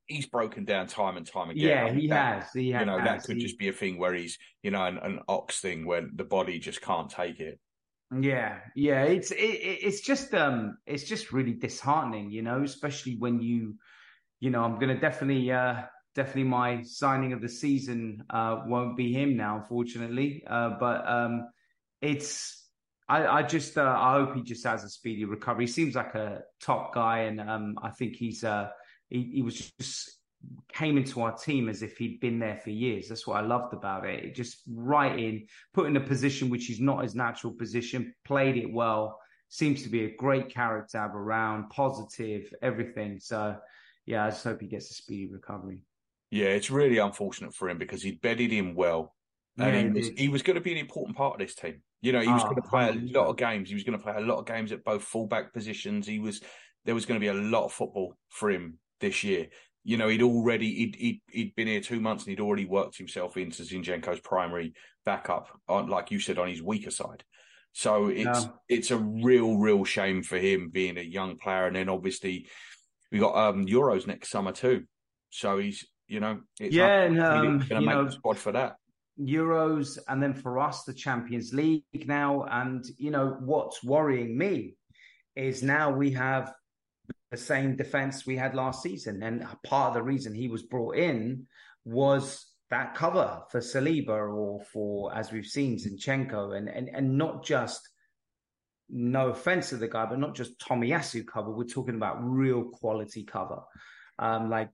he's broken down time and time again. Yeah, he that, has. He you has. know, that could he... just be a thing where he's, you know, an, an ox thing where the body just can't take it. Yeah, yeah, it's it, it's just um it's just really disheartening, you know, especially when you, you know, I'm gonna definitely uh definitely my signing of the season uh won't be him now, unfortunately. Uh, but um, it's I I just uh, I hope he just has a speedy recovery. He seems like a top guy, and um I think he's uh he, he was just came into our team as if he'd been there for years. That's what I loved about it. it just right in, put in a position which is not his natural position, played it well. Seems to be a great character around, positive, everything. So, yeah, I just hope he gets a speedy recovery. Yeah, it's really unfortunate for him because he bedded in well. And yeah, he, was, he was going to be an important part of this team. You know, he was oh, going to play 100%. a lot of games. He was going to play a lot of games at both fullback positions. He was there was going to be a lot of football for him this year you know, he'd already he'd, he'd, he'd been here two months and he'd already worked himself into Zinchenko's primary backup, on, like you said, on his weaker side. So it's no. it's a real, real shame for him being a young player. And then obviously we got um Euros next summer too. So he's you know yeah, and, um, gonna make know, the squad for that. Euros and then for us the Champions League now. And you know what's worrying me is now we have the same defense we had last season. And part of the reason he was brought in was that cover for Saliba or for, as we've seen, Zinchenko, and and and not just no offense to the guy, but not just Tomiyasu cover. We're talking about real quality cover, um, like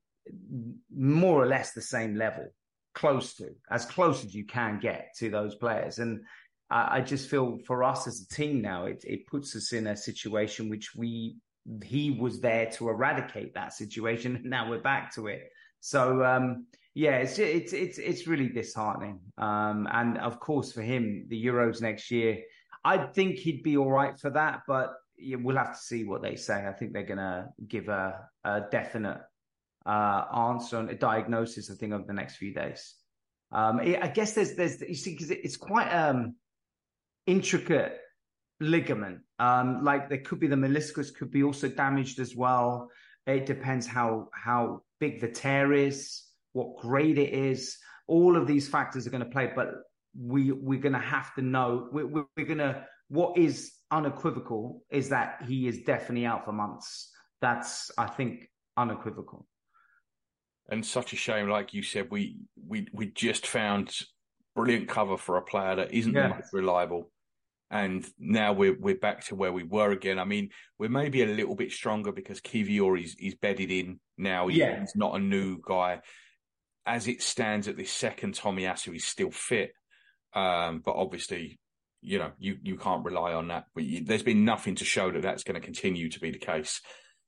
more or less the same level, close to as close as you can get to those players. And I, I just feel for us as a team now, it it puts us in a situation which we he was there to eradicate that situation, and now we're back to it. So um, yeah, it's it's it's it's really disheartening. Um, and of course, for him, the Euros next year, I think he'd be all right for that. But we'll have to see what they say. I think they're going to give a, a definite uh, answer on a diagnosis. I think over the next few days. Um, I guess there's there's you see because it's quite um intricate ligament. Um, like there could be the meniscus could be also damaged as well. It depends how how big the tear is what grade it is. All of these factors are going to play, but we we're going to have to know. We're, we're going to what is unequivocal is that he is definitely out for months. That's I think unequivocal. And such a shame, like you said, we we we just found brilliant cover for a player that isn't yeah. the most reliable. And now we're we're back to where we were again. I mean, we're maybe a little bit stronger because Kiwior is is bedded in now. Yeah. He's not a new guy as it stands at this second, Tommy Tomiyasu is still fit. Um, but obviously, you know, you, you can't rely on that. But you, there's been nothing to show that that's going to continue to be the case.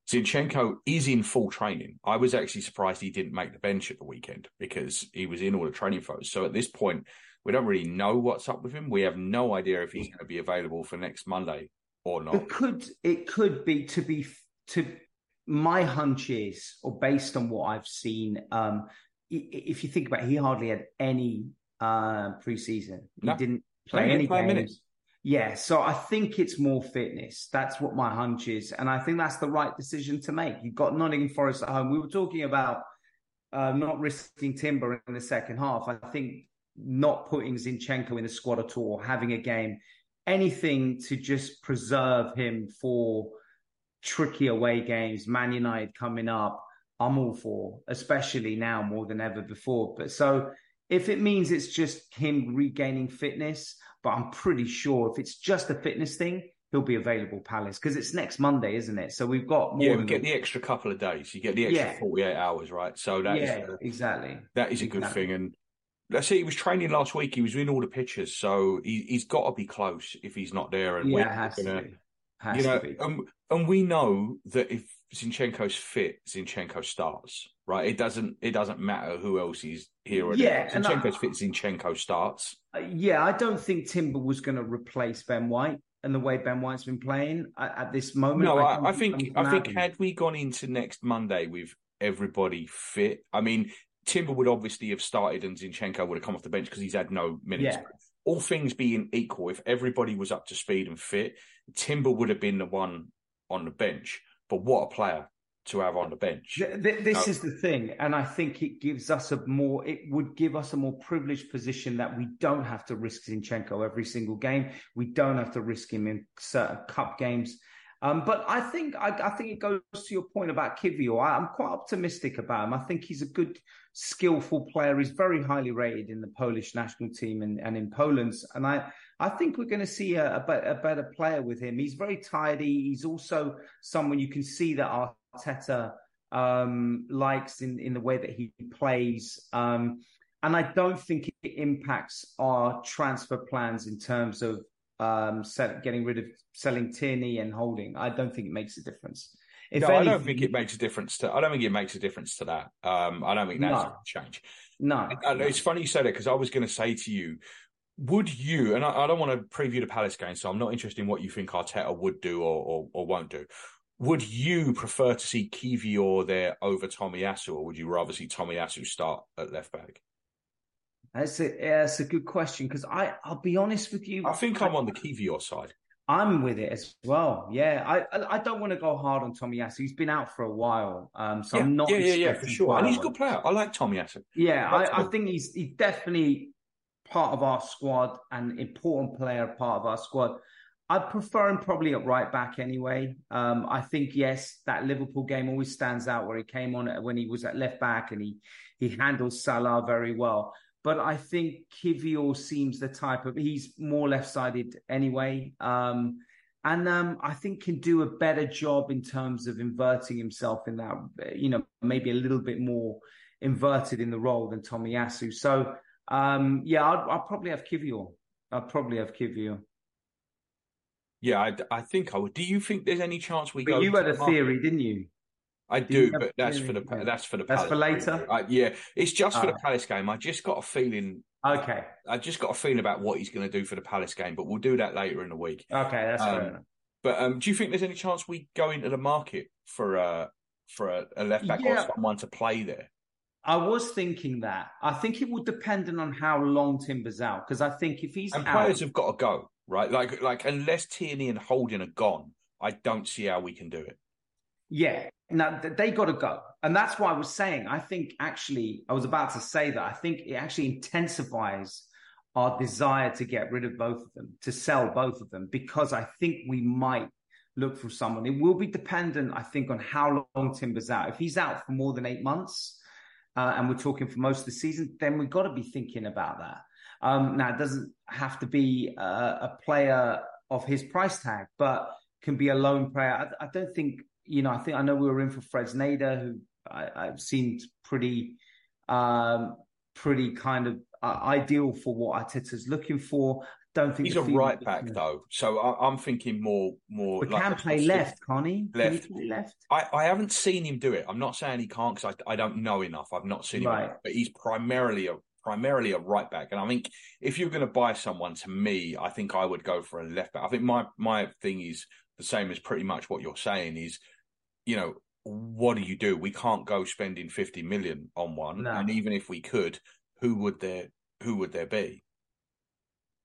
Zinchenko is in full training. I was actually surprised he didn't make the bench at the weekend because he was in all the training photos. So at this point, we don't really know what's up with him. We have no idea if he's going to be available for next Monday or not. It could it could be to be to my hunch is, or based on what I've seen, um, if you think about it, he hardly had any uh, preseason. He no. didn't play any games. Yeah, so I think it's more fitness. That's what my hunch is, and I think that's the right decision to make. You've got Nottingham Forest at home. We were talking about uh, not risking Timber in the second half. I think not putting Zinchenko in the squad at all, having a game, anything to just preserve him for tricky away games. Man United coming up, I'm all for, especially now more than ever before. But so if it means it's just him regaining fitness, but I'm pretty sure if it's just a fitness thing, he'll be available Palace because it's next Monday, isn't it? So we've got more. Yeah, we get the extra couple of days. You get the extra yeah. 48 hours, right? So that yeah, is, exactly that is a good exactly. thing. And let's see, he was training last week. He was in all the pictures, so he, has got to be close if he's not there. And yeah, has gonna, to be. Has you know, to be. And, and we know that if Zinchenko's fit, Zinchenko starts. Right? It doesn't. It doesn't matter who else is here or yeah, there. Zinchenko's I, fit, Zinchenko starts. Uh, yeah, I don't think Timber was going to replace Ben White and the way Ben White's been playing at, at this moment. No, I, I think I think had we gone into next Monday with everybody fit, I mean, Timber would obviously have started and Zinchenko would have come off the bench because he's had no minutes. Yeah. All things being equal, if everybody was up to speed and fit, Timber would have been the one on the bench. But what a player to have on the bench. This is the thing, and I think it gives us a more. It would give us a more privileged position that we don't have to risk Zinchenko every single game. We don't have to risk him in certain cup games. Um, but I think I, I, think it goes to your point about Kiwior. I, am quite optimistic about him. I think he's a good, skillful player. He's very highly rated in the Polish national team and, and in Poland. And I I think we're going to see a, a, better player with him. He's very tidy. He's also someone you can see that Arteta um, likes in, in the way that he plays. Um, and I don't think it impacts our transfer plans in terms of um, sell, getting rid of selling Tierney and holding. I don't think it makes a difference. If no, anything, I don't think it makes a difference to. I don't think it makes a difference to that. Um, I don't think that's no. going to change. No, it's funny you say that because I was going to say to you, would you? And I, I, don't want to preview the Palace game, so I'm not interested in what you think Arteta would do or, or, or won't do. Would you prefer to see Kiwior there over Tomiyasu, or would you rather see Tomiyasu start at left back? That's a that's a good question because I I'll be honest with you. I think I'm on the Kiwior side. I'm with it as well. Yeah, I I don't want to go hard on Tomiyasu. He's been out for a while, um, so yeah, I'm not. Yeah, yeah, yeah, for sure. And he's a good player. I like Tomiyasu. Yeah, I, I, think he's he's definitely part of our squad, an important player, part of our squad. I prefer him probably at right back anyway. Um, I think yes, that Liverpool game always stands out where he came on when he was at left back and he he handled Salah very well. But I think Kiwior seems the type of he's more left sided anyway. Um, and um, I think can do a better job in terms of inverting himself in that, you know, maybe a little bit more inverted in the role than Tomiyasu. So um, yeah, I'd, I'd, probably have Kiwior. I'd probably have Kiwior. Yeah, I, I, think I would. Do you think there's any chance we but go? You had a theory, didn't you? I do, but that's for the yeah. that's for the that's Palace for later. Uh, yeah, it's just for the ah. Palace game. I just got a feeling. Okay. I just got a feeling about what he's going to do for the Palace game, but we'll do that later in the week. Okay, that's um, fair enough. But um, do you think there's any chance we go into the market for a for a, a left back yeah. or someone to play there? I was thinking that. I think it would depend on how long Timber's out because I think if he's and out, players have got to go right. Like like unless Tierney and Holding are gone, I don't see how we can do it. Yeah, now they got to go, and that's why I was saying. I think actually, I was about to say that. I think it actually intensifies our desire to get rid of both of them, to sell both of them, because I think we might look for someone. It will be dependent, I think, on how long Timber's out. If he's out for more than eight months, uh, and we're talking for most of the season, then we've got to be thinking about that. Um, now, it doesn't have to be a, a, player of his price tag, but can be a lone player. I, I don't think you know, I think I know we were in for Fresneda, who I, have seemed pretty, um, pretty kind of uh, ideal for what Arteta's looking for. Don't think he's a right back though, so I, am thinking more, more. But like can play left, can't? Left. Can play left? I, I haven't seen him do it. I'm not saying he can't because I, I don't know enough. I've not seen him, right. but he's primarily a primarily a right back. And I think if you're going to buy someone, to me, I think I would go for a left back. I think my my thing is the same as pretty much what you're saying is you know, what do you do? We can't go spending 50 million on one. No. And even if we could, who would there who would there be?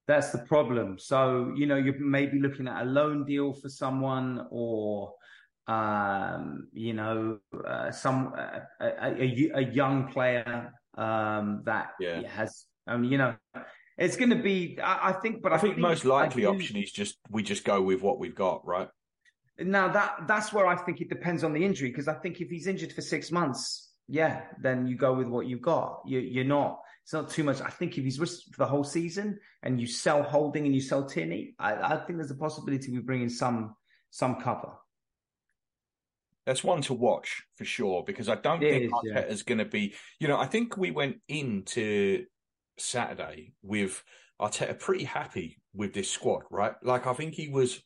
That's the problem. So, you know, you're maybe looking at a loan deal for someone or um, you know, uh, some uh, a, a, a, young player um, that yeah. has, I mean, you know, it's going to be. I, I, think, but I, I think, think, most likely option is just we just go with what we've got, right? Now that that's where I think it depends on the injury because I think if he's injured for six months, yeah, then you go with what you've got. You, you're not. It's not too much. I think if he's risked for the whole season and you sell Holding and you sell Tierney, I, I think there's a possibility we bring in some some cover. That's one to watch for sure because I don't it think is, Arteta's yeah. going to be. You know, I think we went into Saturday with Arteta pretty happy with this squad, right? Like I think he was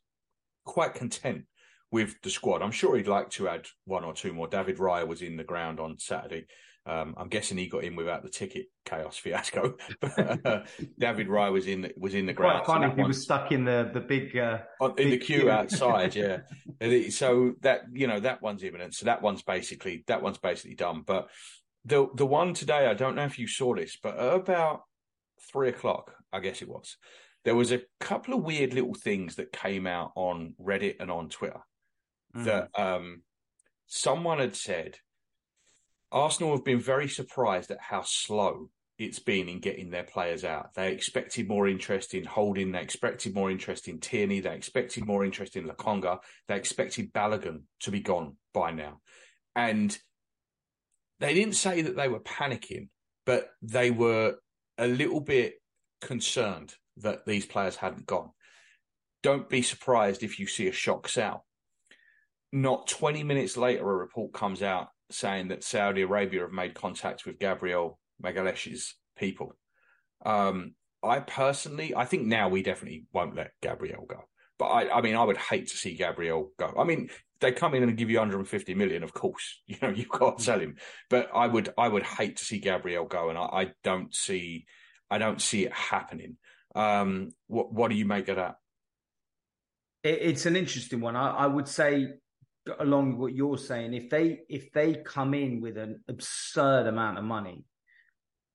quite content with the squad. I'm sure he'd like to add one or two more. David Raya was in the ground on Saturday. Um, I'm guessing he got in without the ticket chaos fiasco. (laughs) uh, David Raya was in was in the ground. Quite funny he was stuck in the the big uh, in big the queue, queue. outside. Yeah, (laughs) so that you know that one's imminent. So that one's basically that one's basically done. But the the one today, I don't know if you saw this, but about three o'clock, I guess it was. There was a couple of weird little things that came out on Reddit and on Twitter mm. that um, someone had said Arsenal have been very surprised at how slow it's been in getting their players out. They expected more interest in Holding. They expected more interest in Tierney. They expected more interest in Lokonga. They expected Balogun to be gone by now. And they didn't say that they were panicking, but they were a little bit concerned that these players hadn't gone. Don't be surprised if you see a shock sell not 20 minutes later, a report comes out saying that Saudi Arabia have made contact with Gabriel Magalhaes's people. Um, I personally, I think now we definitely won't let Gabriel go. But I, I mean, I would hate to see Gabriel go. I mean, they come in and give you 150 million, of course, (laughs) you know, you can't sell him. But I would, I would hate to see Gabriel go, and I, I don't see, I don't see it happening. Um, what, what do you make of that? It's an interesting one. I, I would say along with what you're saying, if they if they come in with an absurd amount of money,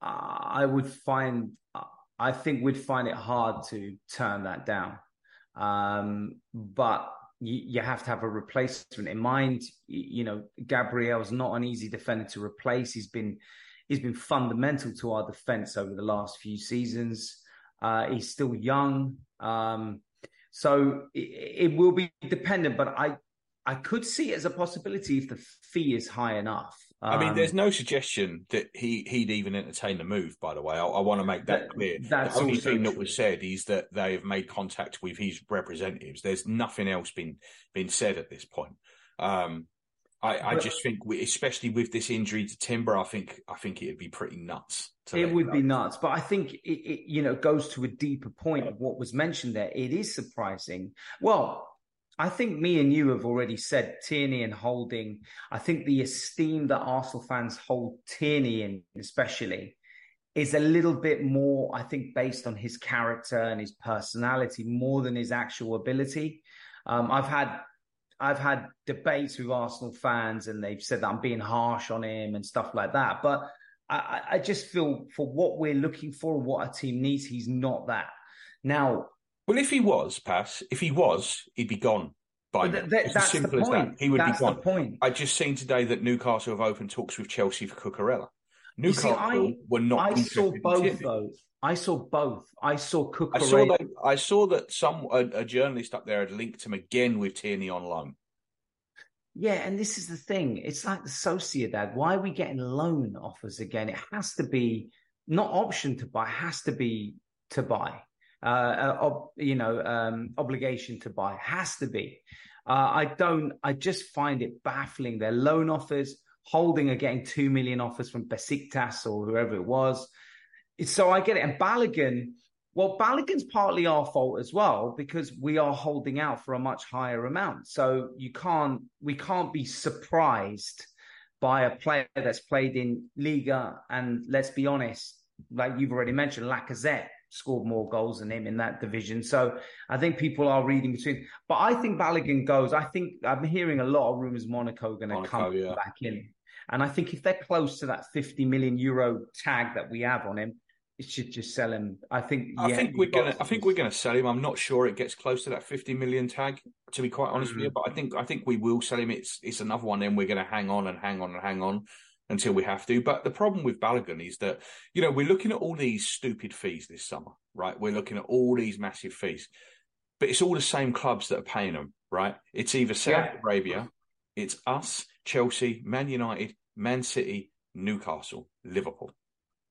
I would find, I think we'd find it hard to turn that down. Um, but you, you, have to have a replacement in mind. You know, Gabriel's not an easy defender to replace. He's been he's been fundamental to our defense over the last few seasons. Uh, he's still young, um, so it, it, will be dependent. But I I could see it as a possibility if the fee is high enough. Um, I mean, there's um, no suggestion that he he'd even entertain the move. By the way, I, I want to make that, that clear. That's the only thing true. that was said is that they have made contact with his representatives. There's nothing else been been said at this point. Um, I, I but, just think, we, especially with this injury to Timber, I think I think it'd be pretty nuts. It would be nuts, but I think it, it, you know goes to a deeper point of what was mentioned there. It is surprising. Well, I think me and you have already said Tierney and Holding. I think the esteem that Arsenal fans hold Tierney in, especially, is a little bit more, I think, based on his character and his personality more than his actual ability. Um, I've had I've had debates with Arsenal fans, and they've said that I'm being harsh on him and stuff like that. But I, I just feel for what we're looking for, and what our team needs, he's not that. Now, well, if he was, Paz, if he was, he'd be gone by th- th- that's simple as that. He would that's be gone. The point. I just seen today that Newcastle have opened talks with Chelsea for Cucurella. Newcastle see, I, were not. I saw both though. I saw both. I saw Cucurella. I saw that. I saw that some a, a, journalist up there had linked him again with Tierney on loan. Yeah, and this is the thing. It's like the Sociedad. Why are we getting loan offers again? It has to be not option to buy. It has to be to buy uh, ob, you know, um, obligation to buy. Has to be. Uh, I don't. I just find it baffling. Their loan offers, holding are getting two million offers from Besiktas or whoever it was. So I get it. And Balogun, well, Balogun's partly our fault as well because we are holding out for a much higher amount. So you can't. We can't be surprised by a player that's played in Liga and let's be honest, like you've already mentioned, Lacazette scored more goals than him in that division. So I think people are reading between. But I think Balogun goes. I think I'm hearing a lot of rumors Monaco are going to come yeah. back in. And I think if they're close to that 50 million euro tag that we have on him, it should just sell him. I think. I yeah, think we're gonna. I think we're gonna sell him. I'm not sure it gets close to that 50 million tag. To be quite honest mm-hmm. with you, mm. but I think I think we will sell him. It's it's another one. Then we're gonna hang on and hang on and hang on until we have to. But the problem with Balogun is that, you know, we're looking at all these stupid fees this summer, right? We're looking at all these massive fees, but it's all the same clubs that are paying them, right? It's either Saudi yeah. Arabia, it's us, Chelsea, Man United, Man City, Newcastle, Liverpool.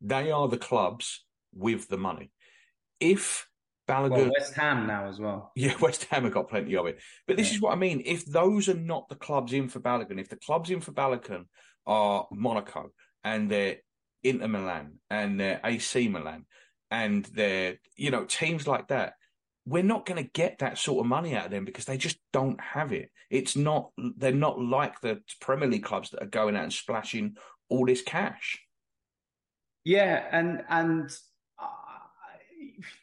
They are the clubs with the money. If Balogun, well, West Ham now as well. (laughs) Yeah, West Ham have got plenty of it. But this yeah. is what I mean. If those are not the clubs in for Balogun, if the clubs in for Balogun are Monaco and they're Inter Milan and they're AC Milan and they're, you know, teams like that. We're not going to get that sort of money out of them because they just don't have it. It's not, they're not like the Premier League clubs that are going out and splashing all this cash. Yeah. And, and, uh,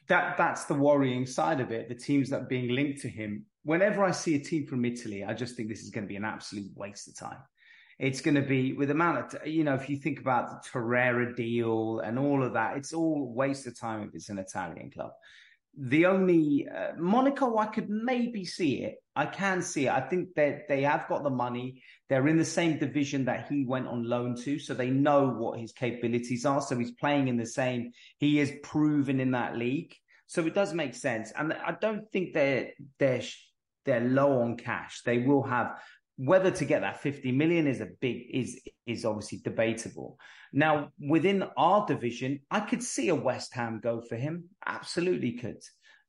that that's the worrying side of it. The teams that are being linked to him. Whenever I see a team from Italy, I just think this is going to be an absolute waste of time. It's going to be with the amount of, you know, if you think about the Torreira deal and all of that, it's all waste of time if it's an Italian club. The only uh, Monaco, I could maybe see it. I can see it. I think that they have got the money. They're in the same division that he went on loan to, so they know what his capabilities are. So he's playing in the same. He is proven in that league, so it does make sense. And I don't think they're they're they're low on cash. They will have whether to get that 50 million is a big is is obviously debatable now within our division i could see a west ham go for him absolutely could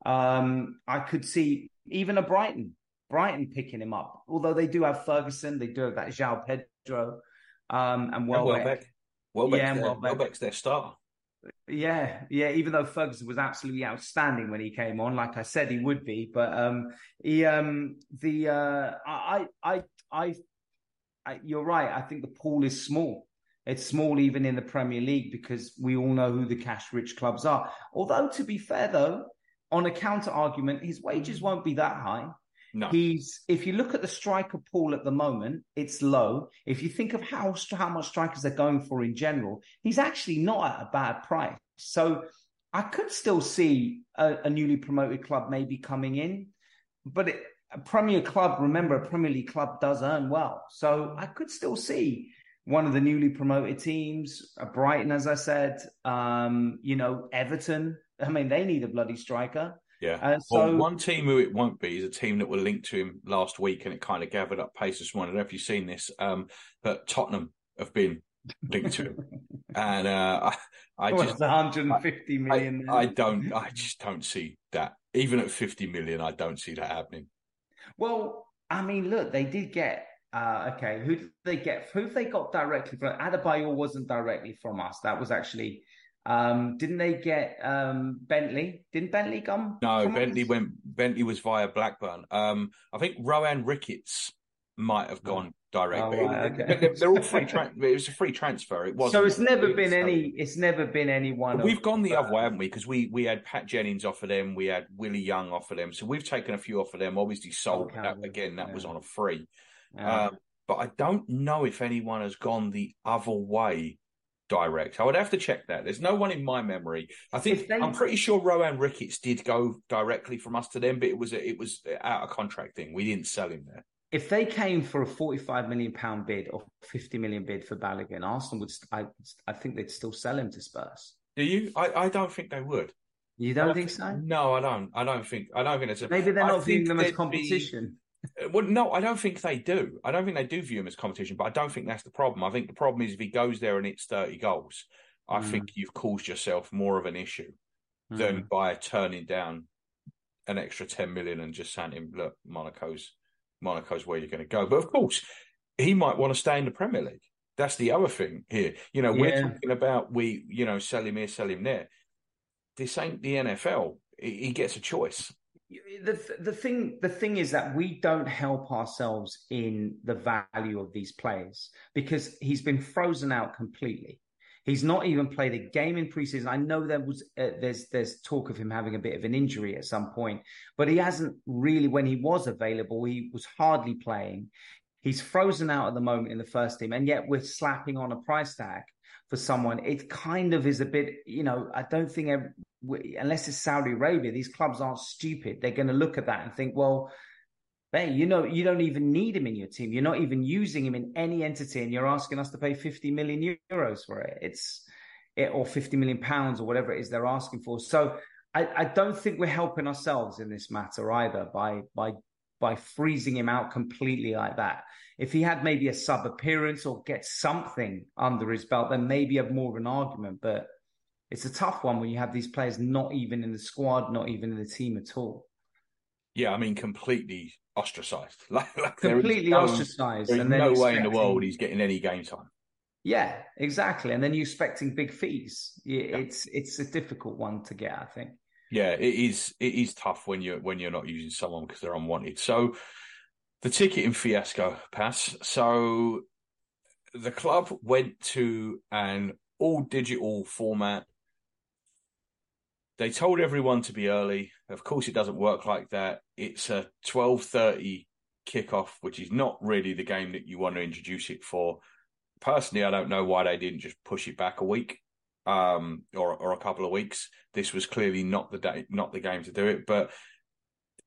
um i could see even a brighton brighton picking him up although they do have ferguson they do have that João pedro um and welbeck, welbeck. yeah, welbeck's their star yeah, yeah. Even though Ferguson was absolutely outstanding when he came on, like I said, he would be. But um, he um, the uh, I I I, I you're right. I think the pool is small. It's small even in the Premier League because we all know who the cash-rich clubs are. Although to be fair though, on a counter argument, his wages won't be that high. No. He's if you look at the striker pool at the moment, it's low. If you think of how how much strikers they're going for in general, he's actually not at a bad price. So I could still see a, a newly promoted club maybe coming in, but it, a Premier club, remember, a Premier League club does earn well. So I could still see one of the newly promoted teams, Brighton, as I said, um, you know, Everton. I mean, they need a bloody striker. Yeah. Uh, so well, one team who it won't be is a team that were linked to him last week, and it kind of gathered up pace this morning. I don't know if you've seen this, um, but Tottenham have been linked to him, (laughs) and uh, I, I just 150 million. I, I, don't. I just don't see that. Even at 50 million, I don't see that happening. Well, I mean, look, they did get. Uh, okay, who did they get? Who they got directly from? Adebayor wasn't directly from us. That was actually um, didn't they get um, Bentley? Didn't Bentley come? No, Bentley us? went. Bentley was via Blackburn. Um, I think Rohan Ricketts might have gone direct. Oh, right, okay. They're all free. (laughs) Tra- it was a free transfer. It was. So it's never been any. It's never been anyone. We've gone the other way, haven't we? Because we we had Pat Jennings off of them. We had Willie Young off of them. So we've taken a few off of them. Obviously, sold that, again. That yeah. was on a free. Yeah. Um, but I don't know if anyone has gone the other way direct. I would have to check that. There's no one in my memory. I think they... I'm pretty sure Rohan Ricketts did go directly from us to them, but it was a, it was out of contract thing. We didn't sell him there. If they came for a 45 million pound bid or 50 million bid for Balogun, Arsenal would. I I think they'd still sell him to Spurs. Do you? I, I don't think they would. You don't, don't think, think, so? No, I don't. I don't think. I don't think it's. A, Maybe they're not viewing them as competition. Be, uh, well, no, I don't think they do. I don't think they do view him as competition, but I don't think that's the problem. I think the problem is if he goes there and hits 30 goals, I mm. think you've caused yourself more of an issue mm. than by turning down an extra 10 million and just saying look, Monaco's Monaco's where you're going to go. But of course, he might want to stay in the Premier League. That's the other thing here. You know, we're talking about we, you know, sell him here, sell him there. This ain't the NFL. He gets a choice the the thing the thing is that we don't help ourselves in the value of these players because he's been frozen out completely. He's not even played a game in preseason. I know there was uh, there's there's talk of him having a bit of an injury at some point, but he hasn't really. When he was available, he was hardly playing. He's frozen out at the moment in the first team, and yet we're slapping on a price tag for someone. It kind of is a bit, you know. I don't think unless it's Saudi Arabia, these clubs aren't stupid. They're going to look at that and think, well, hey, you know, you don't even need him in your team. You're not even using him in any entity, and you're asking us to pay 50 million euros for it. It's it, or 50 million pounds or whatever it is they're asking for. So I, I don't think we're helping ourselves in this matter either by by by freezing him out completely like that. If he had maybe a sub appearance or get something under his belt, then maybe have more of an argument. But it's a tough one when you have these players not even in the squad, not even in the team at all. Yeah, I mean, completely ostracized. (laughs) like, like completely no, ostracized. There's and no way in the world he's getting any game time. Yeah, exactly. And then you're expecting big fees. It's yeah. it's a difficult one to get, I think. Yeah, it is. It is tough when you're when you're not using someone because they're unwanted. So the ticketing fiasco Paz. So the club went to an all digital format they told everyone to be early. Of course, it doesn't work like that. It's a twelve thirty kickoff, which is not really the game that you want to introduce it for. Personally, I don't know why they didn't just push it back a week um, or or a couple of weeks. This was clearly not the day, not the game to do it. But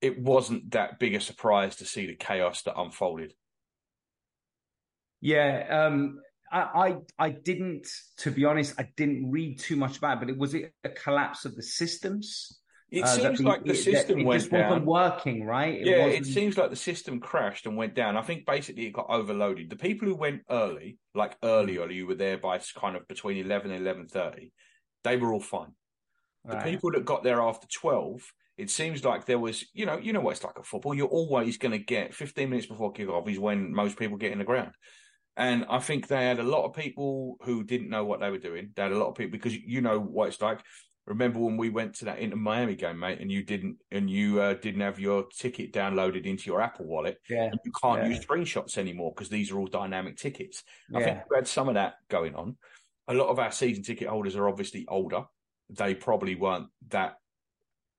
it wasn't that big a surprise to see the chaos that unfolded. Yeah, um, I, I, didn't, to be honest, I didn't read too much about it, but it was it a collapse of the systems. It uh, seems the, like the system it, it went just down. wasn't working, right? It yeah, wasn't... it seems like the system crashed and went down. I think basically it got overloaded. The people who went early, like early, early, you were there by kind of between eleven and eleven thirty, they were all fine. The right. people that got there after twelve, it seems like there was, you know, you know what it's like at football. You're always going to get fifteen minutes before kickoff is when most people get in the ground. And I think they had a lot of people who didn't know what they were doing. They had a lot of people because you know what it's like. Remember when we went to that Inter Miami game, mate, and you didn't and you uh, didn't have your ticket downloaded into your Apple wallet. Yeah, you can't yeah. use screenshots anymore because these are all dynamic tickets. I think we had some of that going on. A lot of our season ticket holders are obviously older. They probably weren't that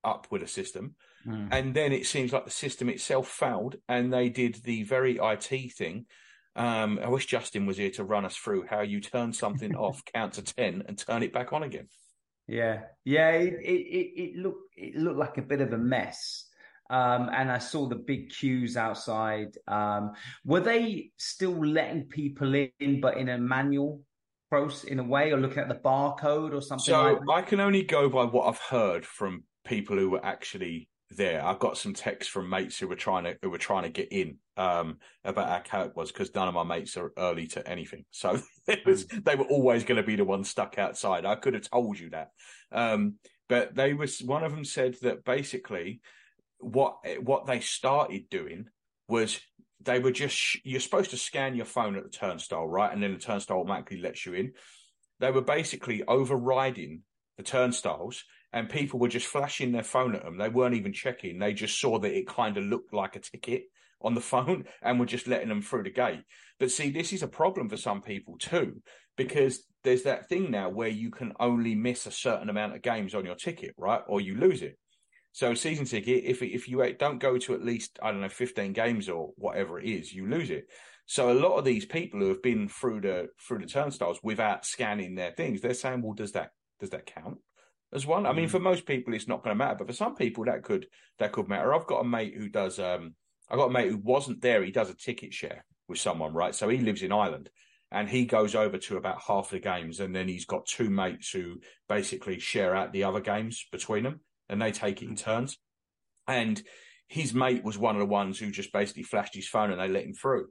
up with a system. Mm. And then it seems like the system itself failed, and they did the very IT thing. Um, I wish Justin was here to run us through how you turn something off, (laughs) count to ten, and turn it back on again. Yeah, yeah. It it, it looked it looked like a bit of a mess. Um, and I saw the big queues outside. Um, were they still letting people in, but in a manual process in a way, or looking at the barcode or something? So like I can only go by what I've heard from people who were actually there. I got some texts from mates who were trying to who were trying to get in um, about how it was because none of my mates are early to anything, so (laughs) it was mm. they were always going to be the ones stuck outside. I could have told you that, um, but they was one of them said that basically what what they started doing was they were just you're supposed to scan your phone at the turnstile, right, and then the turnstile automatically lets you in. They were basically overriding the turnstiles and people were just flashing their phone at them. They weren't even checking. They just saw that it kind of looked like a ticket (laughs) on the phone and were just letting them through the gate. But see, this is a problem for some people too, because there's that thing now where you can only miss a certain amount of games on your ticket, right? Or you lose it. So season ticket, if if you don't go to at least I don't know 15 games or whatever it is, you lose it. So a lot of these people who have been through the through the turnstiles without scanning their things, they're saying, well, does that does that count? As one. I mean, mm. for most people, it's not going to matter, but for some people, that could that could matter. I've got a mate who does. Um, I got a mate who wasn't there. He does a ticket share with someone, right? So he lives in Ireland, and he goes over to about half the games, and then he's got two mates who basically share out the other games between them, and they take it in turns. And his mate was one of the ones who just basically flashed his phone and they let him through.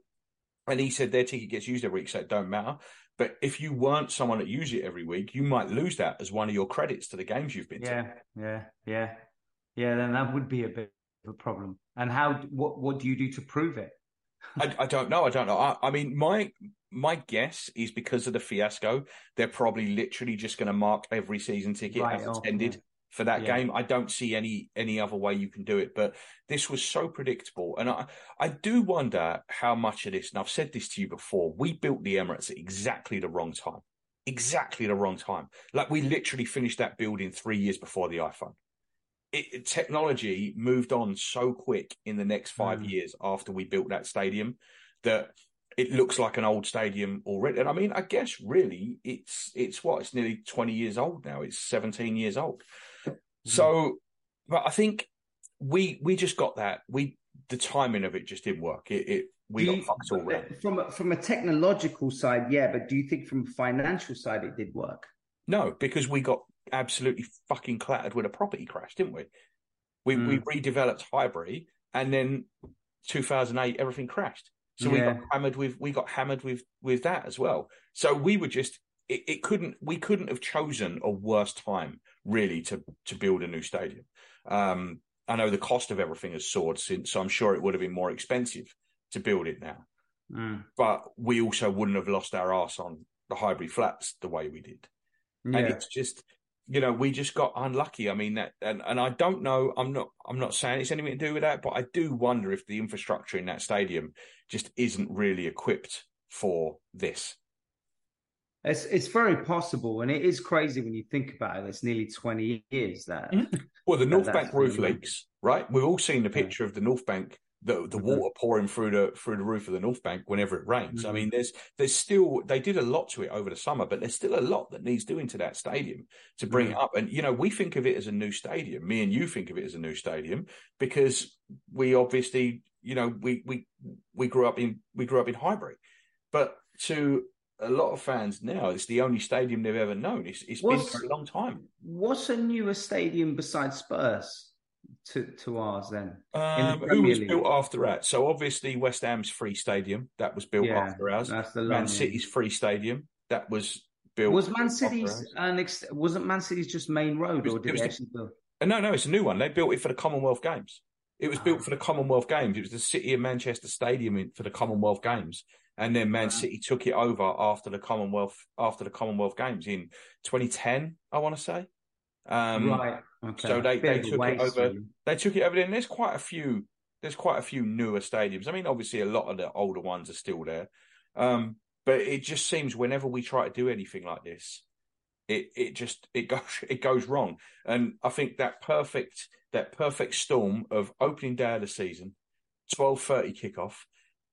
And he said their ticket gets used every week, so it don't matter. But if you weren't someone that used it every week, you might lose that as one of your credits to the games you've been yeah, to. Yeah, yeah, yeah. Yeah, then that would be a bit of a problem. And how? What What do you do to prove it? I, I, don't know. I don't know. I, I, mean, my my guess is because of the fiasco, they're probably literally just going to mark every season ticket right, as attended. For that yeah. game. I don't see any any other way you can do it. But this was so predictable, and I I do wonder how much of this. And I've said this to you before. We built the Emirates at exactly the wrong time, exactly the wrong time. Like we literally finished that building three years before the iPhone. It, technology moved on so quick in the next five mm. years after we built that stadium that it looks like an old stadium already. And I mean, I guess really it's it's what it's nearly twenty years old now. It's seventeen years old. So, but I think we we just got that. We the timing of it just didn't work. It, it we got fucked all round. From a, from a technological side, yeah, but do you think from a financial side it did work? No, because we got absolutely fucking clattered with a property crash, didn't we? We mm. we redeveloped Highbury, and then 2008 everything crashed. So yeah. we got hammered with we got hammered with with that as well. So we were just it, it couldn't we couldn't have chosen a worse time really to to build a new stadium. Um, I know the cost of everything has soared since, so I'm sure it would have been more expensive to build it now. Mm. But we also wouldn't have lost our ass on the Highbury Flats the way we did. Yeah. And it's just, you know, we just got unlucky. I mean, that, and, and I don't know, I'm not, I'm not saying it's anything to do with that, but I do wonder if the infrastructure in that stadium just isn't really equipped for this. It's it's very possible, and it is crazy when you think about it. It's nearly twenty years that. Mm-hmm. Well, the North Bank roof leaks, right? We've all seen the picture yeah. of the North Bank, the the mm-hmm. water pouring through the through the roof of the North Bank whenever it rains. Mm-hmm. I mean, there's there's still they did a lot to it over the summer, but there's still a lot that needs doing to that stadium to bring it mm. up. And you know, we think of it as a new stadium. Me and you think of it as a new stadium because we obviously, you know, we we we grew up in we grew up in Highbury, but to a lot of fans now, it's the only stadium they've ever known. It's, it's been for a long time. What's a newer stadium besides Spurs to, to ours then? Um, the who was League? built after that? So obviously West Ham's free stadium that was built yeah, after ours. That's the Man City's free stadium that was built. Was Man City's an ex- wasn't Man City's just Maine Road, was, or did they actually build? Uh, no, no, it's a new one. They built it for the Commonwealth Games. It was oh. built for the Commonwealth Games. It was the City of Manchester Stadium for the Commonwealth Games and then Man City took it over after the Commonwealth after the Commonwealth Games in 2010, I want to say. Um, right. Okay. So they, they took it over. They took it over. There. And there's quite a few. There's quite a few newer stadiums. I mean, obviously, a lot of the older ones are still there. Um, but it just seems whenever we try to do anything like this, it it just it goes (laughs) it goes wrong. And I think that perfect that perfect storm of opening day of the season, twelve thirty kickoff.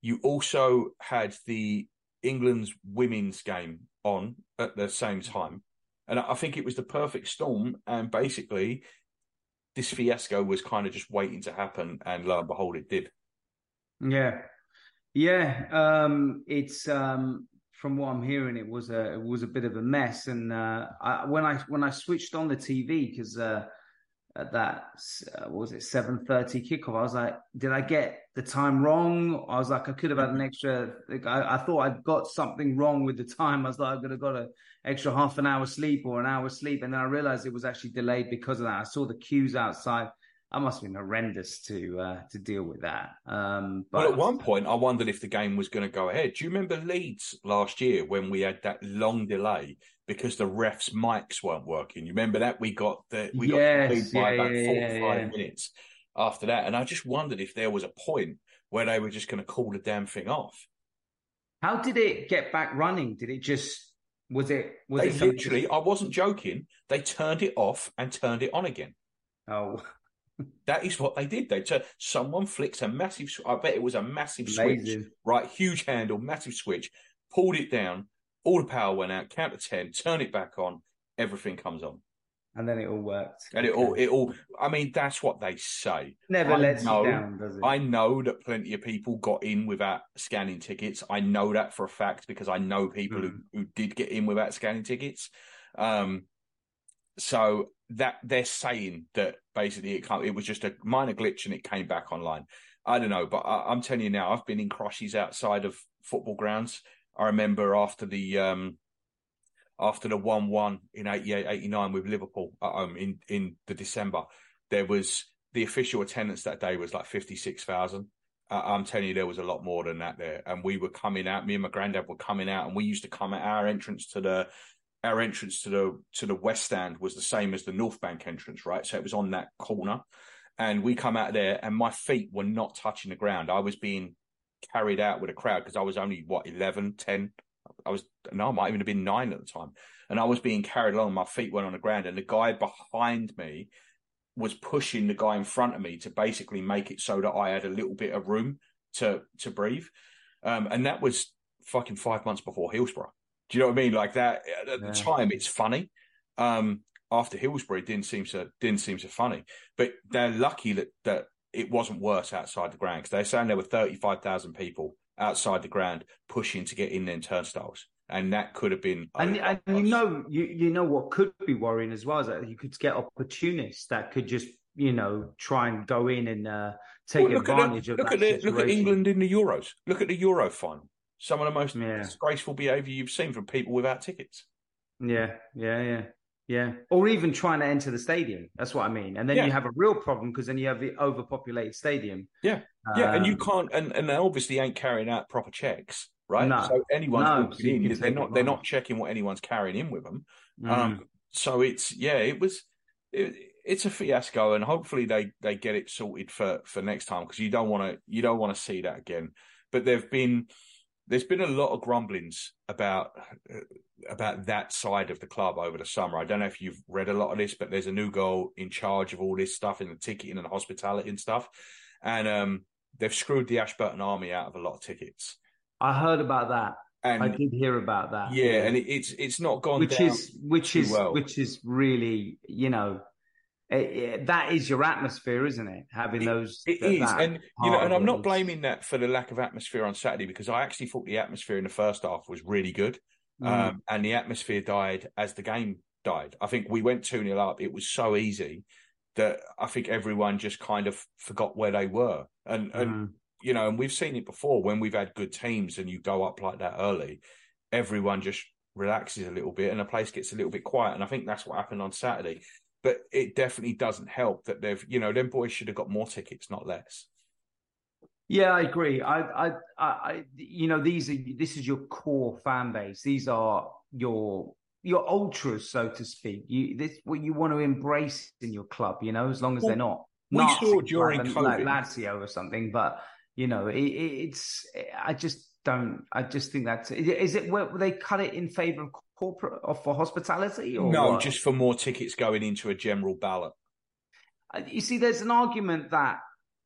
You also had the England's women's game on at the same time, and I think it was the perfect storm. And basically, this fiasco was kind of just waiting to happen, and lo and behold, it did. Yeah, yeah. Um, it's um, from what I'm hearing, it was a it was a bit of a mess. And uh, I, when I when I switched on the TV because uh, at that uh, was it seven thirty kickoff, I was like, did I get the time wrong? I was like, I could have had an extra. I, I thought I'd got something wrong with the time. I was like, I could have got an extra half an hour sleep or an hour sleep, and then I realized it was actually delayed because of that. I saw the queues outside. I must have been horrendous to uh, to deal with that. Um, but well, at one point, I wondered if the game was going to go ahead. Do you remember Leeds last year when we had that long delay because the refs' mics weren't working? You remember that we got the we yes, got delayed by yeah, about yeah, forty five yeah, minutes after that, and I just wondered if there was a point where they were just going to call the damn thing off. How did it get back running? Did it just was it was they it literally? I wasn't joking. They turned it off and turned it on again. oh (laughs) That is what they did. They turned, someone flicks a massive. I bet it was a massive switch, right? Huge handle, massive switch. Pulled it down. All the power went out. Count to ten. Turn it back on. Everything comes on, And then it all worked. and it all. It all. I mean, that's what they say. never I lets know- you down, does it? I know that plenty of people got in without scanning tickets. I know that for a fact because I know people who, who did get in without scanning tickets. Um, so that they're saying that basically it can't, it was just a minor glitch and it came back online. I don't know, but I, I'm telling you now, I've been in crosses outside of football grounds. I remember after the um, after the one one in 88, 89 with Liverpool at home in in the December, there was the official attendance that day was like fifty six thousand. Uh, I'm telling you, there was a lot more than that there, and we were coming out. Me and my granddad were coming out, and we used to come at our entrance to the our entrance to the to the west stand was the same as the North Bank entrance, right? So it was on that corner, and we come out there, and my feet were not touching the ground. I was being carried out with a crowd because I was only what 11, 10. I was no, I might even have been nine at the time, and I was being carried along. My feet went on the ground, and the guy behind me was pushing the guy in front of me to basically make it so that I had a little bit of room to to breathe. Um, and that was fucking five months before Hillsborough. Do you know what I mean? Like that at the time, it's funny. Um, after Hillsborough, it didn't seem so didn't seem so funny. But they're lucky that that it wasn't worse outside the ground because they're saying there were thirty five thousand people outside the ground pushing to get in them turnstiles, and that could have been. And, and you know, you you know what could be worrying as well is that you could get opportunists that could just you know try and go in and uh, take Well, at the- advantage of look that at the, look at. England in the Euros. Look at the Euro final. Some of the most Yeah. disgraceful behaviour you've seen from people without tickets. Yeah, yeah, yeah, yeah. Or even trying to enter the stadium. That's what I mean. And then Yeah. you have a real problem because then you have the overpopulated stadium. Yeah. Yeah, and you Um, can't, and, and they obviously ain't carrying out proper checks, right? No. So anyone's No, walking so in, they're not they're not checking what anyone's carrying in with them. mm. Um, so it's yeah, it was it, it's a fiasco, and hopefully they they get it sorted for for next time because you don't want to you don't want to see that again. But there've been there's been a lot of grumblings about uh, about that side of the club over the summer. I don't know if you've read a lot of this, but there's a new girl in charge of all this stuff in the ticketing and the hospitality and stuff, and um, they've screwed the Ashburton Army out of a lot of tickets. I heard about that. And I did hear about that. yeah, and it, it's it's not gone which down. is which is well. which is really you know eh, eh, that is your atmosphere, isn't it? Having It- those It that- is, and you know, and I'm not blaming that for the lack of atmosphere on Saturday because I actually thought the atmosphere in the first half was really good, Mm. um, and the atmosphere died as the game died. I think we went two 0 up. It was so easy that I think everyone just kind of forgot where they were, and and Mm. you know, and we've seen it before when we've had good teams and you go up like that early, everyone just relaxes a little bit and the place gets a little bit quiet. And I think that's what happened on Saturday. But it definitely doesn't help that they've, you know, them boys should have got more tickets, not less. Yeah, I agree. I, I, I, you know, these are this is your core fan base. These are your your ultras, so to speak. You this what you want to embrace in your club. You know, as long as Well, they're not. we Nazis saw during like, like Lazio or something, but you know, it, it, it's. I just don't. I just think that's. Is it where they cut it in favor of corporate or for hospitality? Or no, what? just for more tickets going into a general ballot. Uh, You see, there's an argument that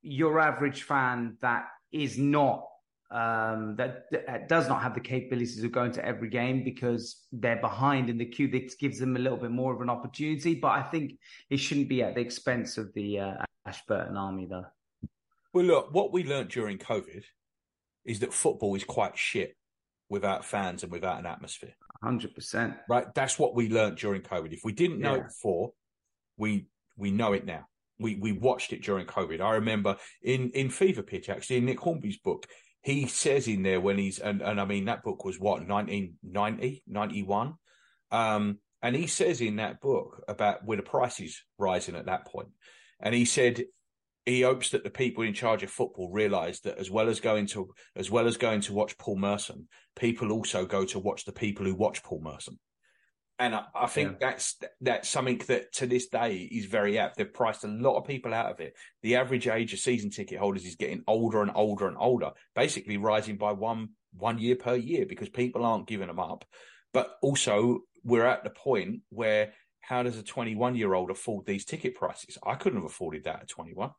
your average fan that is not um, that, that does not have the capabilities of going to every game because they're behind in the queue. This gives them a little bit more of an opportunity, but I think it shouldn't be at the expense of the uh, Ashburton Army, though. Well, look, what we learnt during COVID is that football is quite shit without fans and without an atmosphere. Hundred percent. Right? That's what we learnt during COVID. If we didn't know Yeah. it before, we we know it now. We we watched it during COVID. I remember in in Fever Pitch actually in Nick Hornby's book, he says in there when he's and and I mean that book was what 1990 91 um and he says in that book about where the prices rising at that point and he said he hopes that the people in charge of football realise that as well as going to as well as going to watch Paul Merson, people also go to watch the people who watch Paul Merson. And I, I think that's that's something that to this day is very apt. They've priced a lot of people out of it. The average age of season ticket holders is getting older and older and older, basically rising by one one year per year because people aren't giving them up. But also, we're at the point where how does a 21 year old afford these ticket prices? I couldn't have afforded that at 21.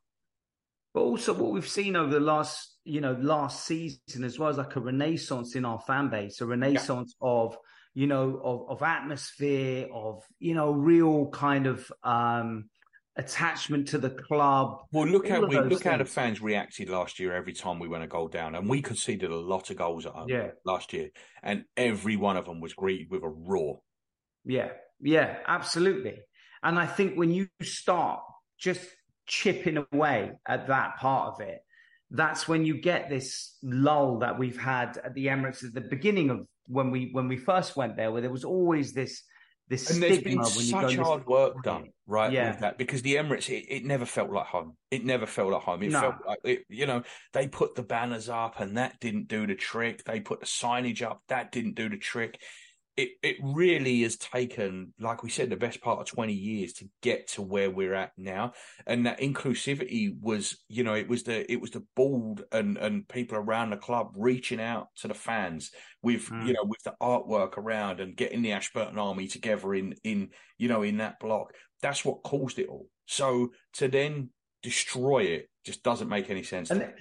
But also, what we've seen over the last, you know, last season as well as like a renaissance in our fan base, a renaissance of, you know, of of atmosphere, of you know, real kind of um attachment to the club. Well, look how we look how the fans reacted last year. Every time we went a goal down, and we conceded a lot of goals at home Yeah. last year, and every one of them was greeted with a roar. Yeah, yeah, absolutely. And I think when you start just chipping away at that part of it, that's when you get this lull that we've had at the Emirates at the beginning of when we when we first went there, where there was always this this And there's stigma been when you go. such hard listen- work done, right? Yeah. With that because the Emirates, it, it never felt like home. It never felt like home. It No. felt like it, you know they put the banners up, and that didn't do the trick. They put the signage up, that didn't do the trick. It it really has taken, like we said, the best part of twenty years to get to where we're at now. And that inclusivity was, you know, it was the it was the board and and people around the club reaching out to the fans with Mm. you know with the artwork around and getting the Ashburton Army together in in you know in that block. That's what caused it all. So to then destroy it just doesn't make any sense. And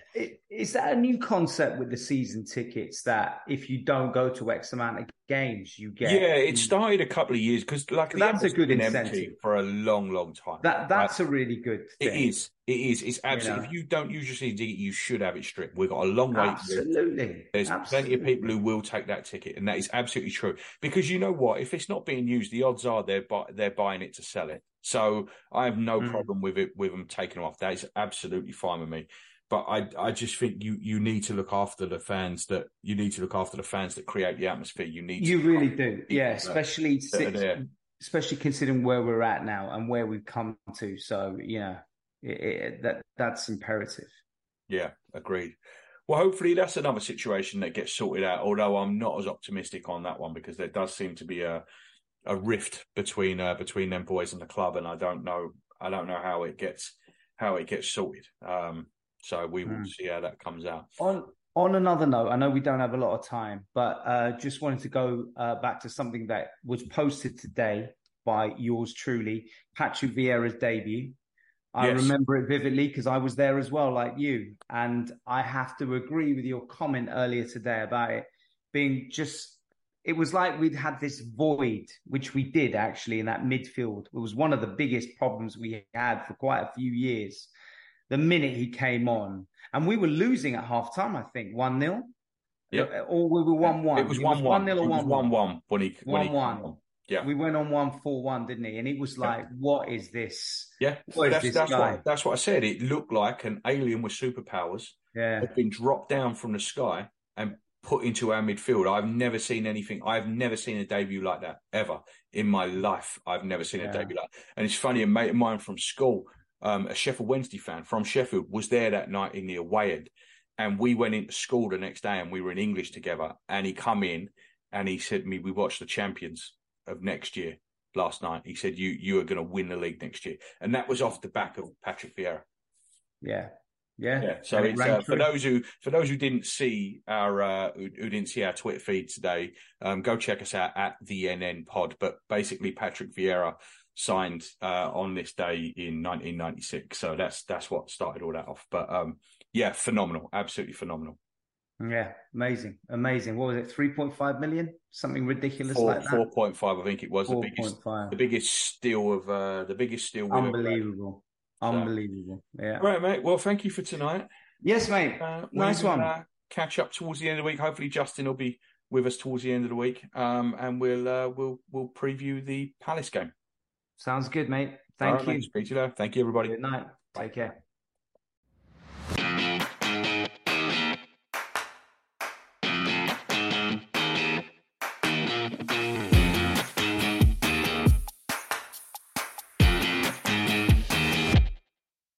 is that a new concept with the season tickets that if you don't go to X amount of games, you get? Yeah, it started a couple of years because like That's a good incentive. for a long, long time. That that's a really good. Thing. is. It is. It's absolutely. know? If you don't use your season ticket, you should have it stripped. We've got a long way. to go. Absolutely. There's Absolutely. plenty of people who will take that ticket, and that is absolutely true. Because you know what? If it's not being used, the odds are they're buy- they're buying it to sell it. So I have no Mm. problem with it with them taking them off. That is absolutely fine with me. But I I just think you you need to look after the fans that you need to look after the fans that create the atmosphere. You need You really do, yeah. that- Especially that since, especially considering where we're at now and where we've come to. So yeah, it, it, that that's imperative. Yeah, agreed. Well, hopefully that's another situation that gets sorted out. Although I'm not as optimistic on that one because there does seem to be a a rift between uh, between them boys and the club, and I don't know I don't know how it gets how it gets sorted. Um, so we will Hmm. see how that comes out. On on another note, I know we don't have a lot of time, but uh, just wanted to go uh, back to something that was posted today by yours truly, Patrick Vieira's debut. I Yes. remember it vividly because I was there as well, like you. And I have to agree with your comment earlier today about it being just, it was like we'd had this void, which we did actually in that midfield. It was one of the biggest problems we had for quite a few years. The minute he came on, and we were losing at half time, I think, 1 0. Yeah. Or we were 1 1. It was one one. 0 It or was 1 one one when he when he 1-1. Yeah. We went on 1 4 1, didn't he? And it was Yeah. like, what is this? Yeah, What that's this that's what that's what I said. It looked like an alien with superpowers Yeah. had been dropped down from the sky and put into our midfield. I've never seen anything. I've never seen a debut like that ever in my life. I've never seen a debut like. That. And it's funny. A mate of mine from school, um, a Sheffield Wednesday fan from Sheffield, was there that night in the away end, and we went into school the next day and we were in English together. And he come in and he said to me, "We watched the champions of next year." Last night, he said, "You you are going to win the league next year," and that was off the back of Patrick Vieira. Yeah. Yeah. Yeah. So it's uh, for those who for those who didn't see our uh, who, who didn't see our Twitter feed today, um, go check us out at the NN Pod. But basically, Patrick Vieira signed uh, on this day in 1996. So that's that's what started all that off. But um, yeah, phenomenal, absolutely phenomenal. Yeah, amazing, amazing. What was it? Three point five million, something ridiculous Four, like that. Four point five, I think it was 4. the biggest, 5. the biggest steal of uh, the biggest steal. we've. Unbelievable, unbelievable. Yeah. Right, mate. Well, thank you for tonight. Yes, mate. Uh, Nice one. Uh, catch up towards the end of the week. Hopefully, Justin will be with us towards the end of the week, um, and we'll uh, we'll we'll preview the Palace game. Sounds good, mate. All Thank right, you. mate. Speak to you later. Thank you, everybody. Good night. Take care.